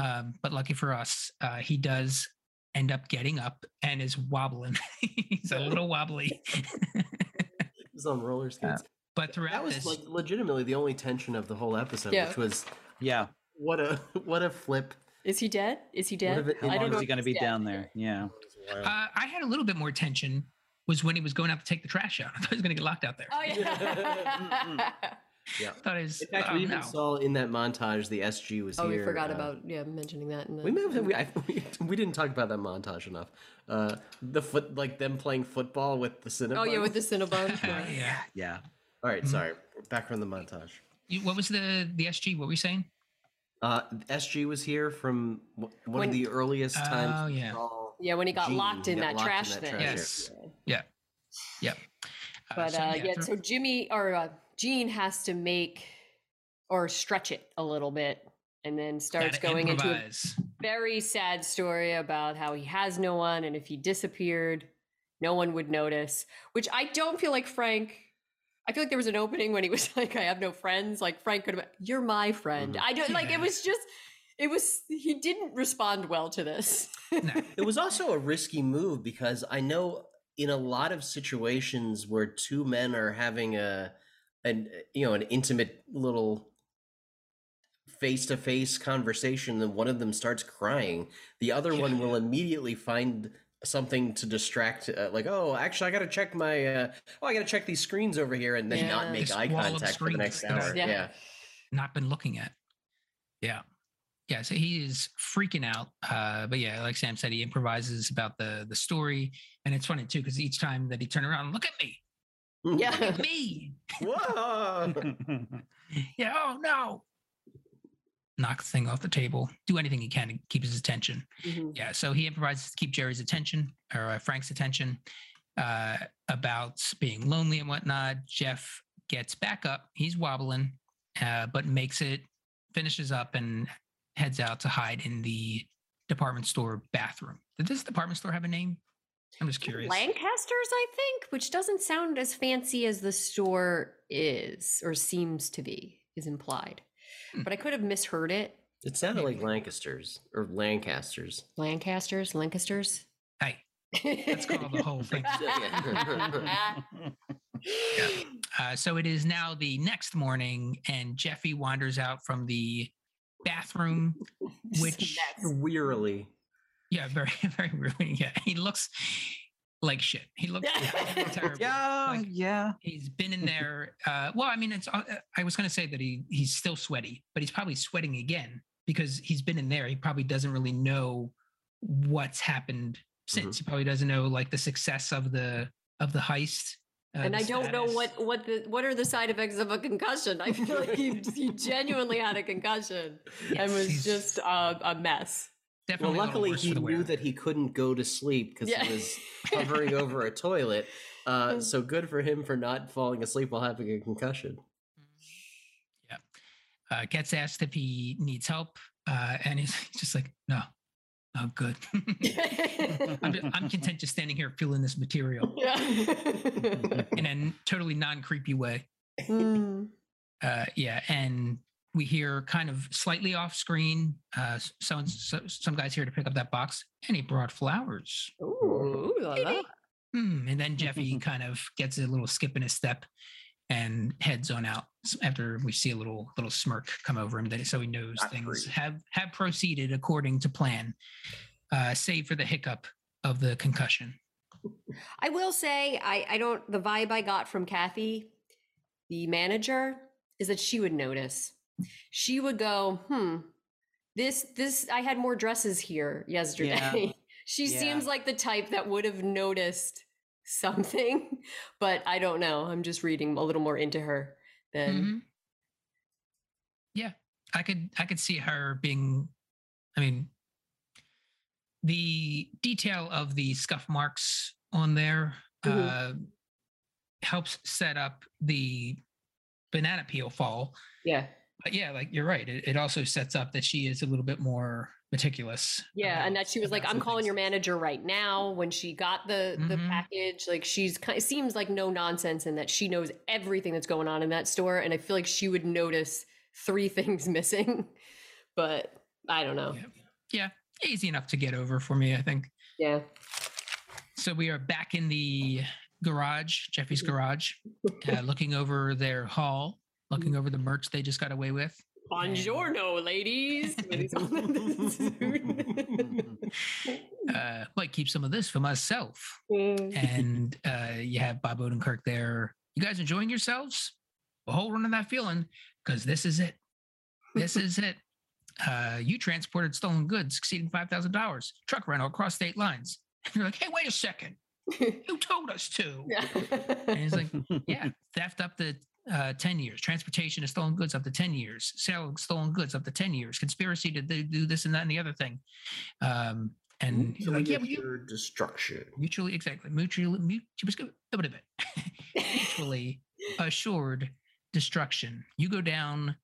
Um, but lucky for us, uh, he does end up getting up and is wobbling. He's a little wobbly. He's on roller skates. but throughout That was this, like legitimately the only tension of the whole episode, Yeah. which was Yeah. what a what a flip. Is he dead? Is he dead? if it- How I long don't is he going to be dead. down there? Yeah. uh, I had a little bit more tension was when he was going out to take the trash out. I thought he was going to get locked out there. Oh yeah. Yeah. That is. I thought it was, In fact, oh, we even no. saw in that montage the SG was here. oh, here. we forgot uh, about yeah mentioning that. In the, We may have we, I, we we didn't talk about that montage enough. Uh, the foot like them playing football with the Cinnabon. Oh yeah, with the Cinnabon. yeah. yeah. Yeah. All right, Mhm. sorry. Back from the montage. You- What was the the SG? What were you saying? Uh, SG was here from one When- of the earliest times. Oh, yeah. saw Yeah, when he got Gene locked in got that locked in trash that thing. trash Yes. Yeah. Yep. Uh, But so, uh, yeah, through- so Jimmy or uh, Gene has to make or stretch it a little bit, and then starts gotta going into a very sad story about how he has no one, and if he disappeared, no one would notice. Which I don't feel like Frank. I feel like there was an opening when he was like, "I have no friends." Like Frank could have, "You're my friend." Mhm. I don't like. It was just. It was. He didn't respond well to this. No. It was also a risky move because I know in a lot of situations where two men are having a an you know an intimate little face to face conversation and one of them starts crying, the other one will immediately find something to distract uh, like oh actually i gotta check my uh oh i gotta check these screens over here and then Yeah. not make eye contact for the next hour Yeah. yeah not been looking at. Yeah. Yeah. So he is freaking out. Uh, but yeah, like Sam said, he improvises about the the story. And it's funny too, because each time that he turned around, look at me, yeah. me. whoa Yeah, oh no. Knock the thing off the table. Do anything he can to keep his attention. Mhm. Yeah, so he improvises to keep Jerry's attention or uh, Frank's attention uh, about being lonely and whatnot. Jeff gets back up. He's wobbling, uh, but makes it, finishes up, and heads out to hide in the department store bathroom. Did this department store have a name? I'm just curious. Lancasters, I think, which doesn't sound as fancy as the store is or seems to be, is implied. Hmm. But I could have misheard it. It sounded like Lancasters or Lancasters. Lancasters, Lancasters. Hey, let's call the whole thing. Uh, so it is now the next morning, and Jeffy wanders out from the bathroom. Which- Wearily. Yeah, very, very rude. Yeah, he looks like shit. He looks terrible. Yeah, Like, yeah. he's been in there. Uh, well, I mean, it's. Uh, I was going to say that he he's still sweaty, but he's probably sweating again because he's been in there. He probably doesn't really know what's happened since. He probably doesn't know like the success of the of the heist. uh, and I don't know what what the what are the side effects of a concussion. I feel like he, he genuinely had a concussion and was just a, a mess. Well, definitely. a little luckily he knew wear. that he couldn't go to sleep because Yeah. he was hovering over a toilet. Uh, so good for him for not falling asleep while having a concussion. Yeah. Uh, gets asked if he needs help, uh, and he's just like, "No, no, good. I'm, ju- I'm content just standing here feeling this material yeah. in a totally non creepy way." Mm. Uh, yeah, and we hear kind of slightly off screen. Uh, s- someone, so, some guys here to pick up that box, and he brought flowers. Ooh, la la. Hmm. And then Jeffy kind of gets a little skip in his step and heads on out after we see a little little smirk come over him. That so he knows Not things free. have have proceeded according to plan, uh, save for the hiccup of the concussion. I will say, I, I don't, the vibe I got from Kathy, the manager, is that she would notice. She would go, hmm, this, this, I had more dresses here yesterday. she Yeah. seems like the type that would have noticed something, but I don't know. I'm just reading a little more into her than, Mhm. Yeah, I could I could see her being. I mean, the detail of the scuff marks on there Mhm. uh, helps set up the banana peel fall. yeah. But yeah, like you're right. It, it also sets up that she is a little bit more meticulous. Yeah, and that she was like, "I'm calling things. your manager right now." When she got the the Mhm. package, like she's kind of seems like no nonsense, and that she knows everything that's going on in that store. And I feel like she would notice three things missing, but I don't know. Yeah. Yeah, easy enough to get over for me, I think. Yeah, So we are back in the garage, Jeffy's Mm-hmm. garage, uh, looking over their haul, looking over the merch they just got away with. buongiorno, ladies. Uh, might keep some of this for myself. Mm. And uh, you have Bob Odenkirk there. You guys enjoying yourselves? Well, hold on to that feeling because this is it. This is it. Uh, you transported stolen goods exceeding five thousand dollars, truck rental across state lines. And you're like, hey, wait a second. Who told us to? yeah. And he's like, yeah, theft up to uh, 10 years, transportation of stolen goods up to 10 years, sale of stolen goods up to 10 years, conspiracy to do do this and that and the other thing. Um, and he's like, yeah, but you, your destruction. mutually, exactly, mutually, mutually, mutually assured destruction. You go down,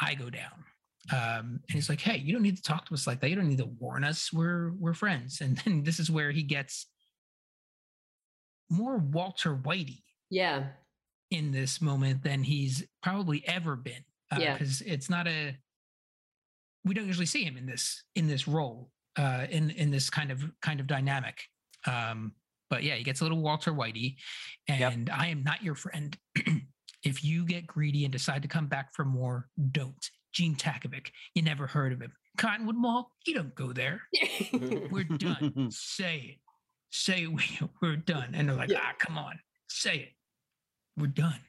I go down. Um, and he's like, hey, you don't need to talk to us like that. You don't need to warn us. We're we're friends. And then this is where he gets more Walter Whitey yeah, in this moment than he's probably ever been. Yeah. because it's not a. We don't usually see him in this in this role, uh, in in this kind of kind of dynamic. Um, but yeah, he gets a little Walter Whitey, Yep. and I am not your friend. if you get greedy and decide to come back for more, don't. Gene Takovic, you never heard of him. Cottonwood Mall, you don't go there. We're done. Say it. Say we, we're done. And they're like, Yeah. ah, come on, say it. We're done.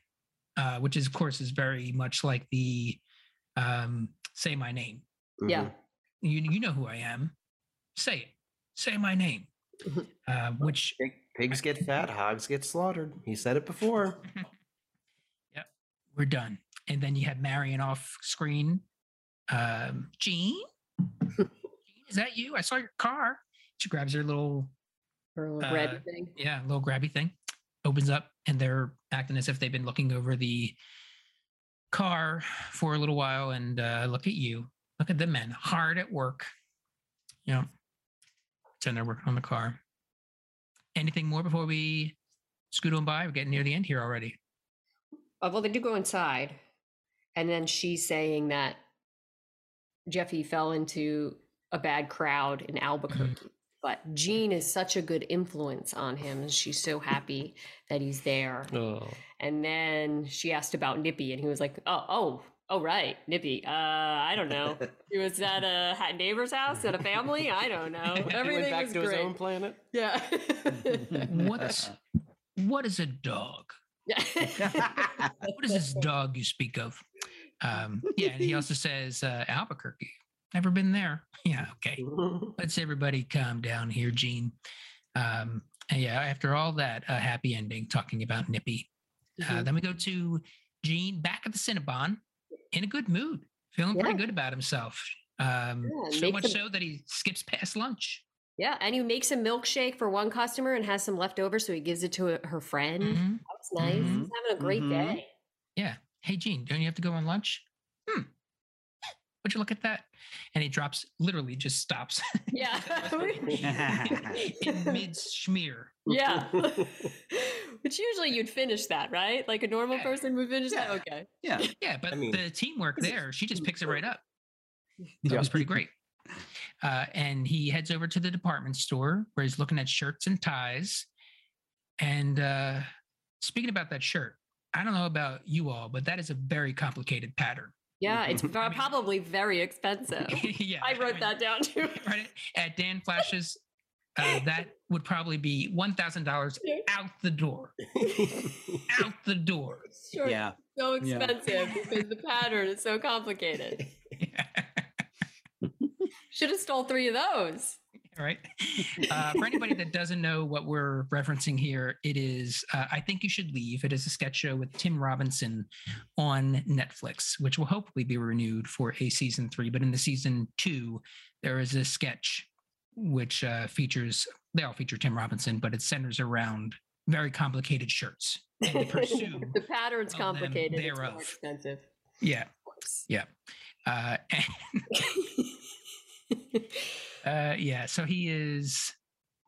Uh, which is, of course, is very much like the um, say my name. yeah. You, you know who I am. Say it. Say my name. Mhm. Uh, which Pig- Pigs get fat, hogs get slaughtered. He said it before. Yep, we're done. And then you have Marion off screen. Um, Gene? Gene, is that you? I saw your car. She grabs her little Her little Uh, bread thing. yeah, little grabby thing opens up and they're acting as if they've been looking over the car for a little while and uh, look at you look at the men hard at work you know pretend they're working on the car anything more before we scoot on by? We're getting near the end here already. Uh, well, they do go inside, and then she's saying that Jeffy fell into a bad crowd in Albuquerque. But Gene is such a good influence on him, and she's so happy that he's there. Oh. And then she asked about Nippy, and he was like, "Oh, oh, oh, right, Nippy. Uh, I don't know. He was at a neighbor's house at a family. I don't know. He went back was to great. his own planet. Yeah. What's what is a dog? What is this dog you speak of? Um, yeah, and he also says uh, Albuquerque. Never been there. Yeah, okay. Let's everybody calm down here, Gene. Um, yeah, after all that, a happy ending talking about Nippy. Uh, Mhm. then we go to Gene back at the Cinnabon in a good mood, feeling pretty good about himself. Um, Yeah, so much so that he skips past lunch. Yeah, and he makes a milkshake for one customer and has some left over, so he gives it to a- her friend. Mhm. That was nice. Mhm. He's having a great Mhm. day. Yeah. Hey, Gene, don't you have to go on lunch? Hmm. Would you look at that? And he drops, literally just stops Yeah. in mid schmear. yeah. Which usually you'd finish that, right? Like a normal Yeah. person would finish that. Okay. yeah. Yeah, but I mean- the teamwork there, she just picks it right up. That Yeah. was pretty great. Uh, and he heads over to the department store where he's looking at shirts and ties. And uh, speaking about that shirt, I don't know about you all, but that is a very complicated pattern. Yeah, it's I mean- probably very expensive. yeah, I wrote mean, that down too. right at Dan Flashes. Uh, that would probably be one thousand dollars out the door, out the door. Sure, Yeah. so Yeah. expensive because the pattern is so complicated. Should have stole three of those. All right. Uh, for anybody that doesn't know what we're referencing here, it is uh, I Think You Should Leave. It is a sketch show with Tim Robinson on Netflix, which will hopefully be renewed for a season three. But in the season two, there is a sketch which uh, features, they all feature Tim Robinson, but it centers around very complicated shirts. And the pursuit. the pattern's them complicated. It's more thereof. expensive. yeah. Of course. Uh, yeah, so he is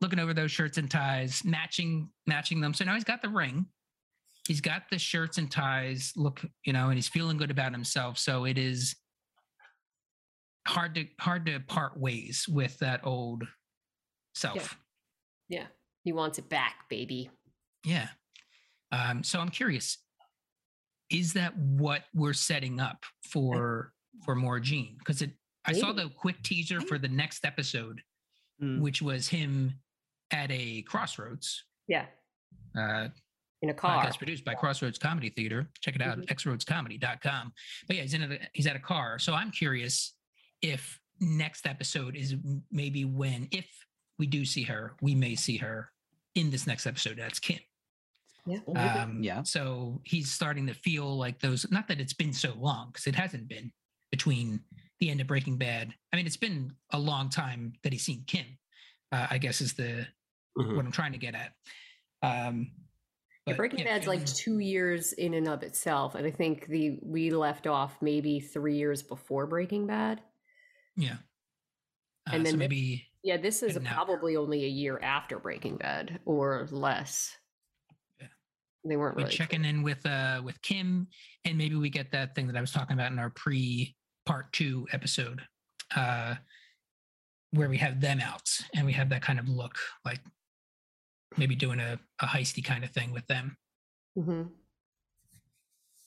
looking over those shirts and ties, matching matching them. So now he's got the ring, he's got the shirts and ties. Look, you know, and he's feeling good about himself. So it is hard to hard to part ways with that old self. Yeah. yeah, he wants it back, baby. Yeah. Um, so I'm curious, is that what we're setting up for for more Gene? Because it I saw the quick teaser for the next episode, Mm. which was him at a crossroads. Yeah, Uh, in a car. podcast produced by Crossroads Comedy Theater. Check it out, Mhm. xroadscomedy.com. But yeah, he's in a, he's at a car. So I'm curious if next episode is maybe when, if we do see her, we may see her in this next episode. That's Kim. Yeah. Um, Yeah. So he's starting to feel like those, not that it's been so long, because it hasn't been between the end of Breaking Bad. I mean, it's been a long time that he's seen Kim, uh, I guess is the, Mhm. what I'm trying to get at. Um, Yeah, but, Breaking yeah, Bad's like two years in and of itself, and I think the we left off maybe three years before Breaking Bad. Yeah. Uh, And so then this- maybe Yeah, this is And now- probably only a year after Breaking Bad or less. Yeah. They weren't we're really checking in with uh with Kim, and maybe we get that thing that I was talking about in our pre part two episode, uh, where we have them out and we have that kind of look, like maybe doing a, a heisty kind of thing with them. Mhm.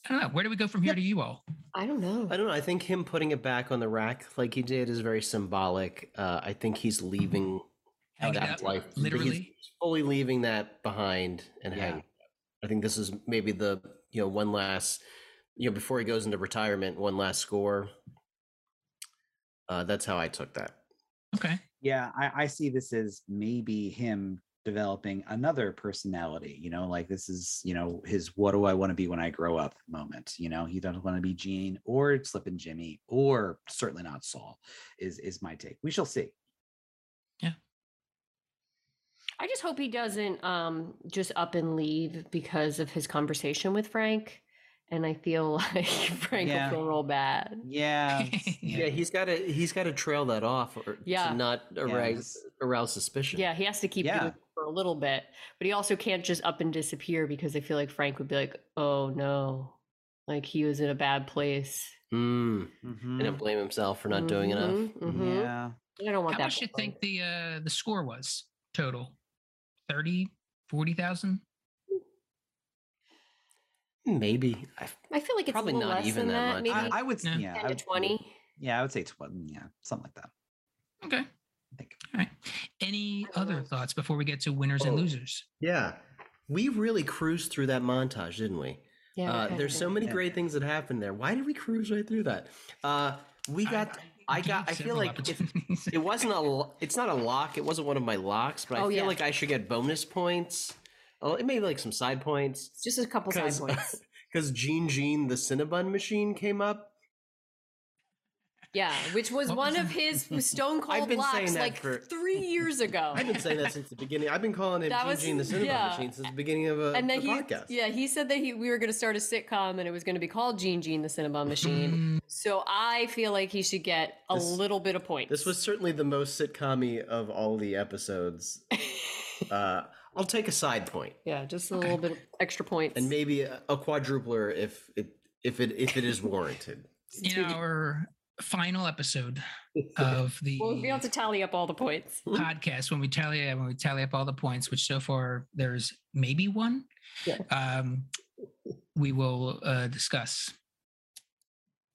I don't know. Where do we go from here to you all? I don't know. I don't know. I think him putting it back on the rack like he did is very symbolic. Uh, I think he's leaving Hang it that up, life. he's literally. fully leaving that behind and Yeah. hanging. I think this is maybe the you know one last you know before he goes into retirement, one last score. Uh, that's how I took that. Okay. Yeah, I, I see this as maybe him developing another personality. You know, like this is, you know, his what do I want to be when I grow up moment. You know, he doesn't want to be Gene or Slippin' Jimmy or certainly not Saul, is is my take. We shall see. Yeah. I just hope he doesn't um just up and leave because of his conversation with Frank. And I feel like Frank Yeah. will feel real bad. Yeah. Yeah, he's got to he's got to trail that off or Yeah. to not Yeah, arouse suspicion. Yeah, he has to keep Yeah. doing it for a little bit, but he also can't just up and disappear because I feel like Frank would be like, "Oh no, like he was in a bad place." Mm. Mhm. And blame himself for not doing enough. Mhm, mhm. Yeah. I don't want How that. much do you think the uh the score was total? 30, 40,000? Maybe. I, I feel like it's Probably a not less even than that that. much. Maybe I, I would. s- Yeah. Yeah. 10 I to 20. Yeah, I would say twenty. Yeah, something like that. Okay. I think. All right. Any other know. thoughts before we get to winners and Oh. losers? yeah. We really cruised through that montage, didn't we? Yeah, uh, okay. there's so many Yeah. great things that happened there. Why did we cruise right through that? Uh, we got. I, got. I feel like if, it wasn't a. It's not a lock. It wasn't one of my locks, but I Oh, feel yeah. like I should get bonus points. Oh, it may be like some side points just a couple side points. because Gene Gene the Cinnabon machine came up. Yeah, which was one of his Stone Cold been saying blocks that like for- three years ago. I've been saying that since the beginning. I've been calling it That Gene was- Gene the Cinnabon yeah. machine since the beginning of a, and then the he, podcast. yeah, he said that he we were going to start a sitcom and it was going to be called Gene Gene the Cinnabon Machine. Mm, So I feel like he should get a This- little bit of points. This was certainly the most sitcom of all the episodes. uh, I'll take a side point. yeah, just a Okay. little bit of extra points. and maybe a, a quadrupler if it if it if it is warranted. in our final episode of the we'll be able to tally up all the points. podcast when we tally when we tally up all the points, which so far there's maybe one. Yeah. Um, we will uh, discuss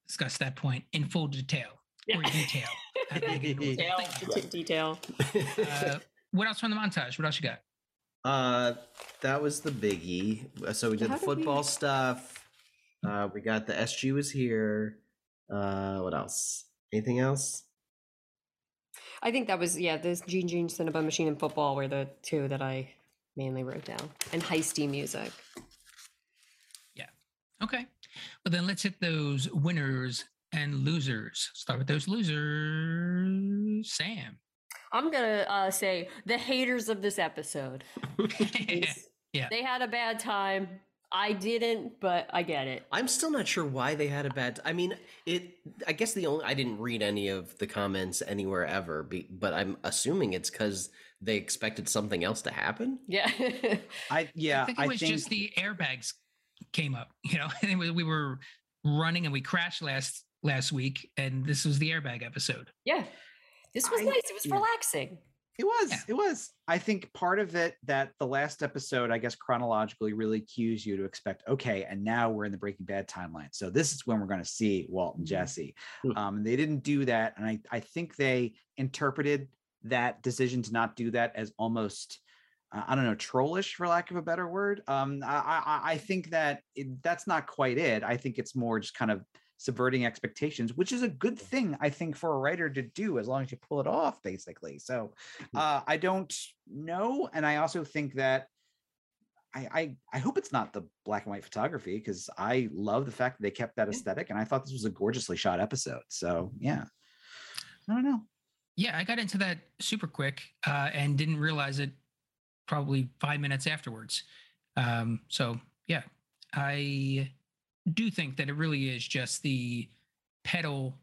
discuss that point in full detail or detail. I think it was- detail, detail. Uh, what else from the montage? What else you got? Uh, that was the biggie. Uh, So we did How the did we- football stuff. Uh, we got the SG was here. Uh, what else? Anything else? I think that was yeah. This Gene Gene Cinnabon Machine and football were the two that I mainly wrote down, and heisty music. Yeah. Okay. Well, then let's hit those winners and losers. Start with those losers. Sam. I'm gonna uh, say the haters of this episode. is Yeah. They had a bad time. I didn't, but I get it. I'm still not sure why they had a bad. I mean, it. I guess the only I didn't read any of the comments anywhere ever, be, but I'm assuming it's because they expected something else to happen. Yeah. I yeah. I think it was just the airbags came up. You know, and we, we were running and we crashed last last week, and this was the airbag episode. yeah. This was I- nice. It was yeah. relaxing. It was. Yeah. It was. I think part of it that the last episode, I guess chronologically, really cues you to expect. Okay, and now we're in the Breaking Bad timeline, so this is when we're going to see Walt and Mhm. Jesse. Hmm. Um, and they didn't do that, and I I think they interpreted that decision to not do that as almost. uh, I don't know, trollish for lack of a better word. Um, I I, I think that it, that's not quite it. I think it's more just kind of subverting expectations, which is a good thing, I think, for a writer to do as long as you pull it off, basically. So uh, I don't know, and I also think that I, I I hope it's not the black and white photography because I love the fact that they kept that aesthetic, and I thought this was a gorgeously shot episode. So yeah, I don't know. Yeah, I got into that super quick uh, and didn't realize it probably five minutes afterwards. Um, so yeah, I do think that it really is just the pedal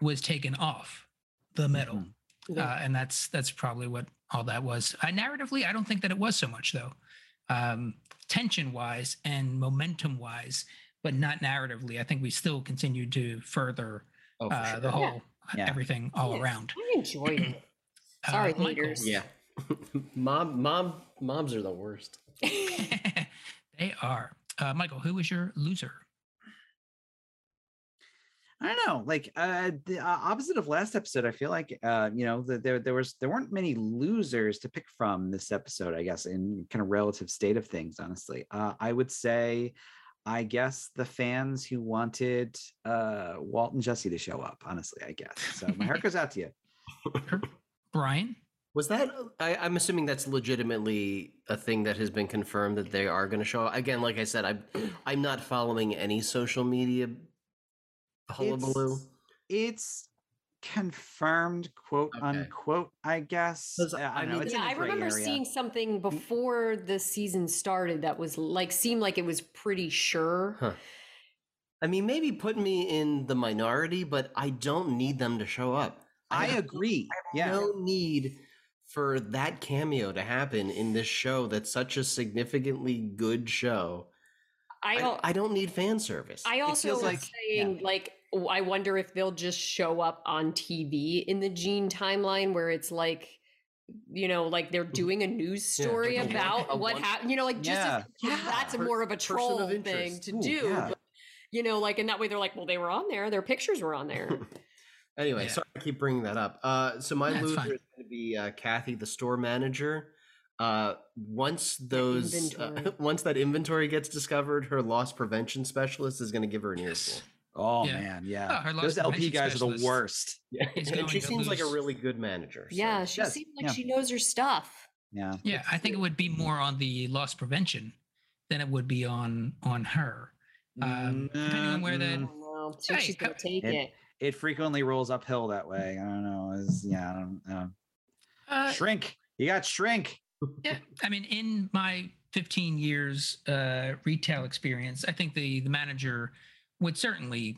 was taken off the metal, Mhm. Yeah. uh, and that's that's probably what all that was. Uh, narratively, I don't think that it was so much though, um, tension wise and momentum wise, but not narratively. I think we still continued to further Oh, uh, sure. the whole Yeah. everything all Yeah. around. I enjoyed it. Uh, Sorry, Michael. haters. Yeah. mom, mom, moms are the worst. they are. Uh, Michael, who was your loser? I don't know, like uh, the uh, opposite of last episode. I feel like uh, you know that there there was there weren't many losers to pick from this episode. I guess in kind of relative state of things. Honestly, uh, I would say, I guess the fans who wanted uh, Walt and Jesse to show up. Honestly, I guess. So my heart goes out to you. Brian? Was that? I, I'm assuming that's legitimately a thing that has been confirmed that they are going to show. up. Again, like I said, I'm I'm not following any social media hullabaloo. It's, it's confirmed, quote Okay. unquote. I guess. 'Cause, I, I don't know. mean, yeah, I remember area. seeing something mm. before the season started that was like seemed like it was pretty sure. Huh. I mean, maybe put me in the minority, but I don't need them to show up. I have agree. Yeah. no need for that cameo to happen in this show that's such a significantly good show. I I, don't. I don't need fan service. I also was like- saying like I wonder if they'll just show up on TV in the Gene timeline where it's like you know like they're mm-hmm. doing a news story like a one- about a what happened you know like just as- Yeah. that's a Per- more of a person of troll thing to Ooh, do yeah. but, you know like and that way they're like well they were on there their pictures were on there anyway, Yeah. sorry I keep bringing that up. Uh, so my Yeah, loser fine. is going to be uh, Kathy, the store manager. Uh, once those, uh, once that inventory gets discovered, her loss prevention specialist is going to give her an Yes. earful. Oh Yeah. man, yeah. Oh, Those LP prevention guys are the worst. Yeah, and she to seems like a really good manager. so- yeah she Yes, seems like yeah. she knows her stuff Yeah. Yeah, I think it would be more on the loss prevention than it would be on on her. Um, depending on where I the- Mm, don't know see if Hey, she's gonna take It- it It frequently rolls uphill that way. I don't know. Is yeah, I don't know. Uh, shrink. You got shrink. yeah, I mean, in my 15 years uh, retail experience, I think the the manager would certainly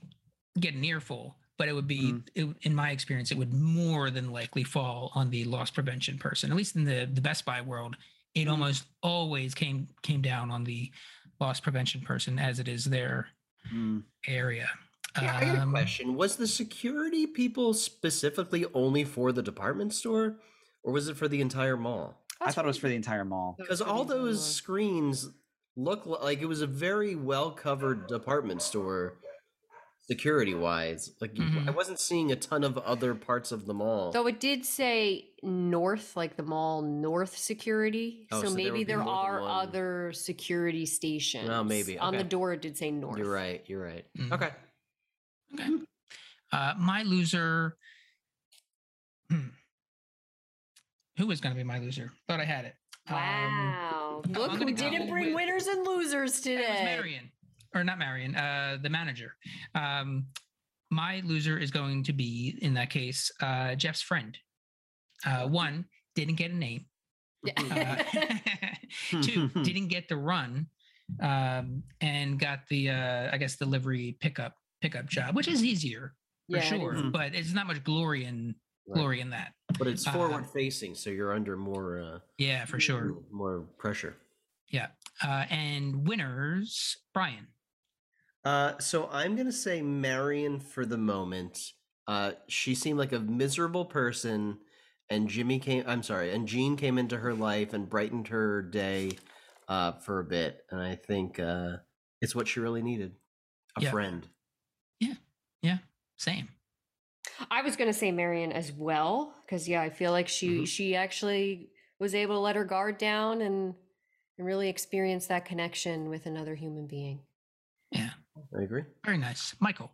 get an earful, but it would be, Mhm. it, in my experience, it would more than likely fall on the loss prevention person. At least in the the Best Buy world, it Mhm. almost always came came down on the loss prevention person, as it is their Mm. area. Yeah, I got a Um, question. Was the security people specifically only for the department store, or was it for the entire mall? I thought it was for the entire mall. Because all those screens look like it was a very well covered department store, security wise. Like you- I wasn't seeing a ton of other parts of the mall. Though it did say north, like the mall north security. Oh, so so maybe would be there are one. other security stations. Oh, maybe, On the door it did say north. You're right. You're right. Mhm. Okay. Okay. Uh, my loser. Hmm. Who was going to be my loser? Thought I had it. Um, Wow. I'm Look who didn't bring with- winners and losers it was today. Marion, or not Marion, uh, the manager. Um, my loser is going to be, in that case, uh, Jeff's friend. Uh, one didn't get a name. Uh, two didn't get the run, um, and got the, uh, I guess, delivery pickup pickup job, which is easier for Yeah, it sure, is. but it's not much glory in Right. glory in that. But it's Uh, forward facing, so you're under more uh, Yeah, for sure. more pressure. Yeah. Uh, and winners, Brian. Uh, so I'm gonna say Marion for the moment. Uh, she seemed like a miserable person, and Jimmy came. I'm sorry, and Gene came into her life and brightened her day uh, for a bit, and I think uh, it's what she really needed. A Yeah. friend. Yeah, same. I was gonna say Marion as well, because yeah, I feel like she Mhm. she actually was able to let her guard down and and really experience that connection with another human being. Yeah. I agree. Very nice. Michael.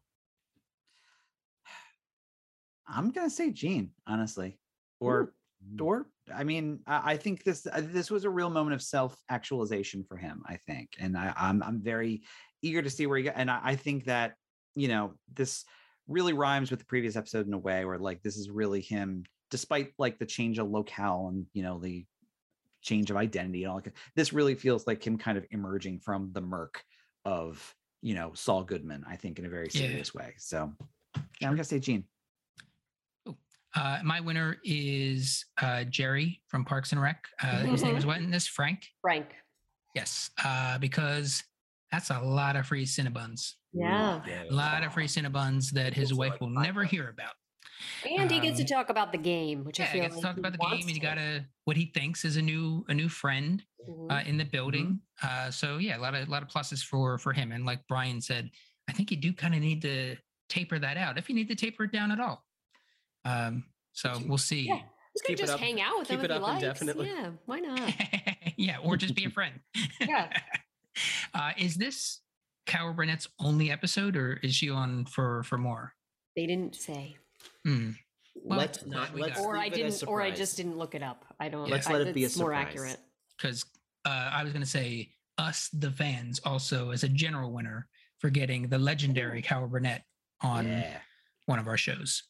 I'm gonna say Gene, honestly, or or I mean, I, I think this uh, this was a real moment of self actualization for him. I think, and I, I'm I'm very eager to see where he got. And I, I think that you know this really rhymes with the previous episode in a way where like this is really him, despite like the change of locale and you know the change of identity and all. that, This really feels like him kind of emerging from the murk of you know Saul Goodman. I think in a very Yeah. serious way. So yeah, I'm gonna say Gene. Uh, my winner is uh, Jerry from Parks and Rec. Uh, his name is what in this? Frank. Frank. Yes, uh, because that's a lot of free Cinnabons. Yeah. A lot of free Cinnabons that his Also wife will five never hear about. And he gets to Um, talk about the game, which I feel he gets to talk he about the game, and he to. got a what he thinks is a new a new friend Mhm. uh, in the building. Uh, so yeah, a lot of a lot of pluses for for him. And like Brian said, I think you do kind of need to taper that out if you need to taper it down at all. Um, so we'll see. Yeah. He's gonna it just up- hang out with keep him it if he likes. indefinitely. Yeah, why not? yeah, or just be a friend. Yeah. uh, is this Carol Burnett's only episode, or is she on for for more? They didn't say, Hmm. Well, let's not. Let's or I leave it as didn't, or I just didn't look it up. I don't. Let's I- let it be a it's more surprise. accurate. Because uh, I was going to say us, the fans, also as a general winner for getting the legendary Cara Burnett on Yeah. one of our shows.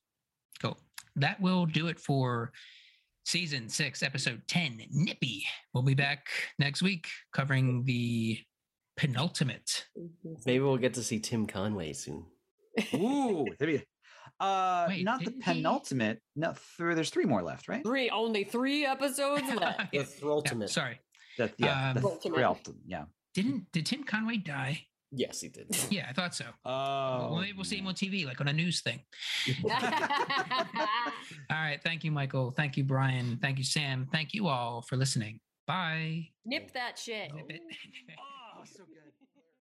Cool. That will do it for season six, episode 10, Nippy. We'll be back next week covering the penultimate. Maybe we'll get to see Tim Conway soon. Ooh, that'd be. Uh, Wait, not the didn't he- penultimate. No, th- there's three more left, right? Three, only three episodes left. The Yeah, sorry. That, yeah, the Um, three ulti- yeah. Didn't did Tim Conway die? Yes, he did. Yeah, I thought so. Oh, well, maybe we'll see him on TV, like on a news thing. All right. Thank you, Michael. Thank you, Brian. Thank you, Sam. Thank you all for listening. Bye. Nip that shit. Nip it. So good.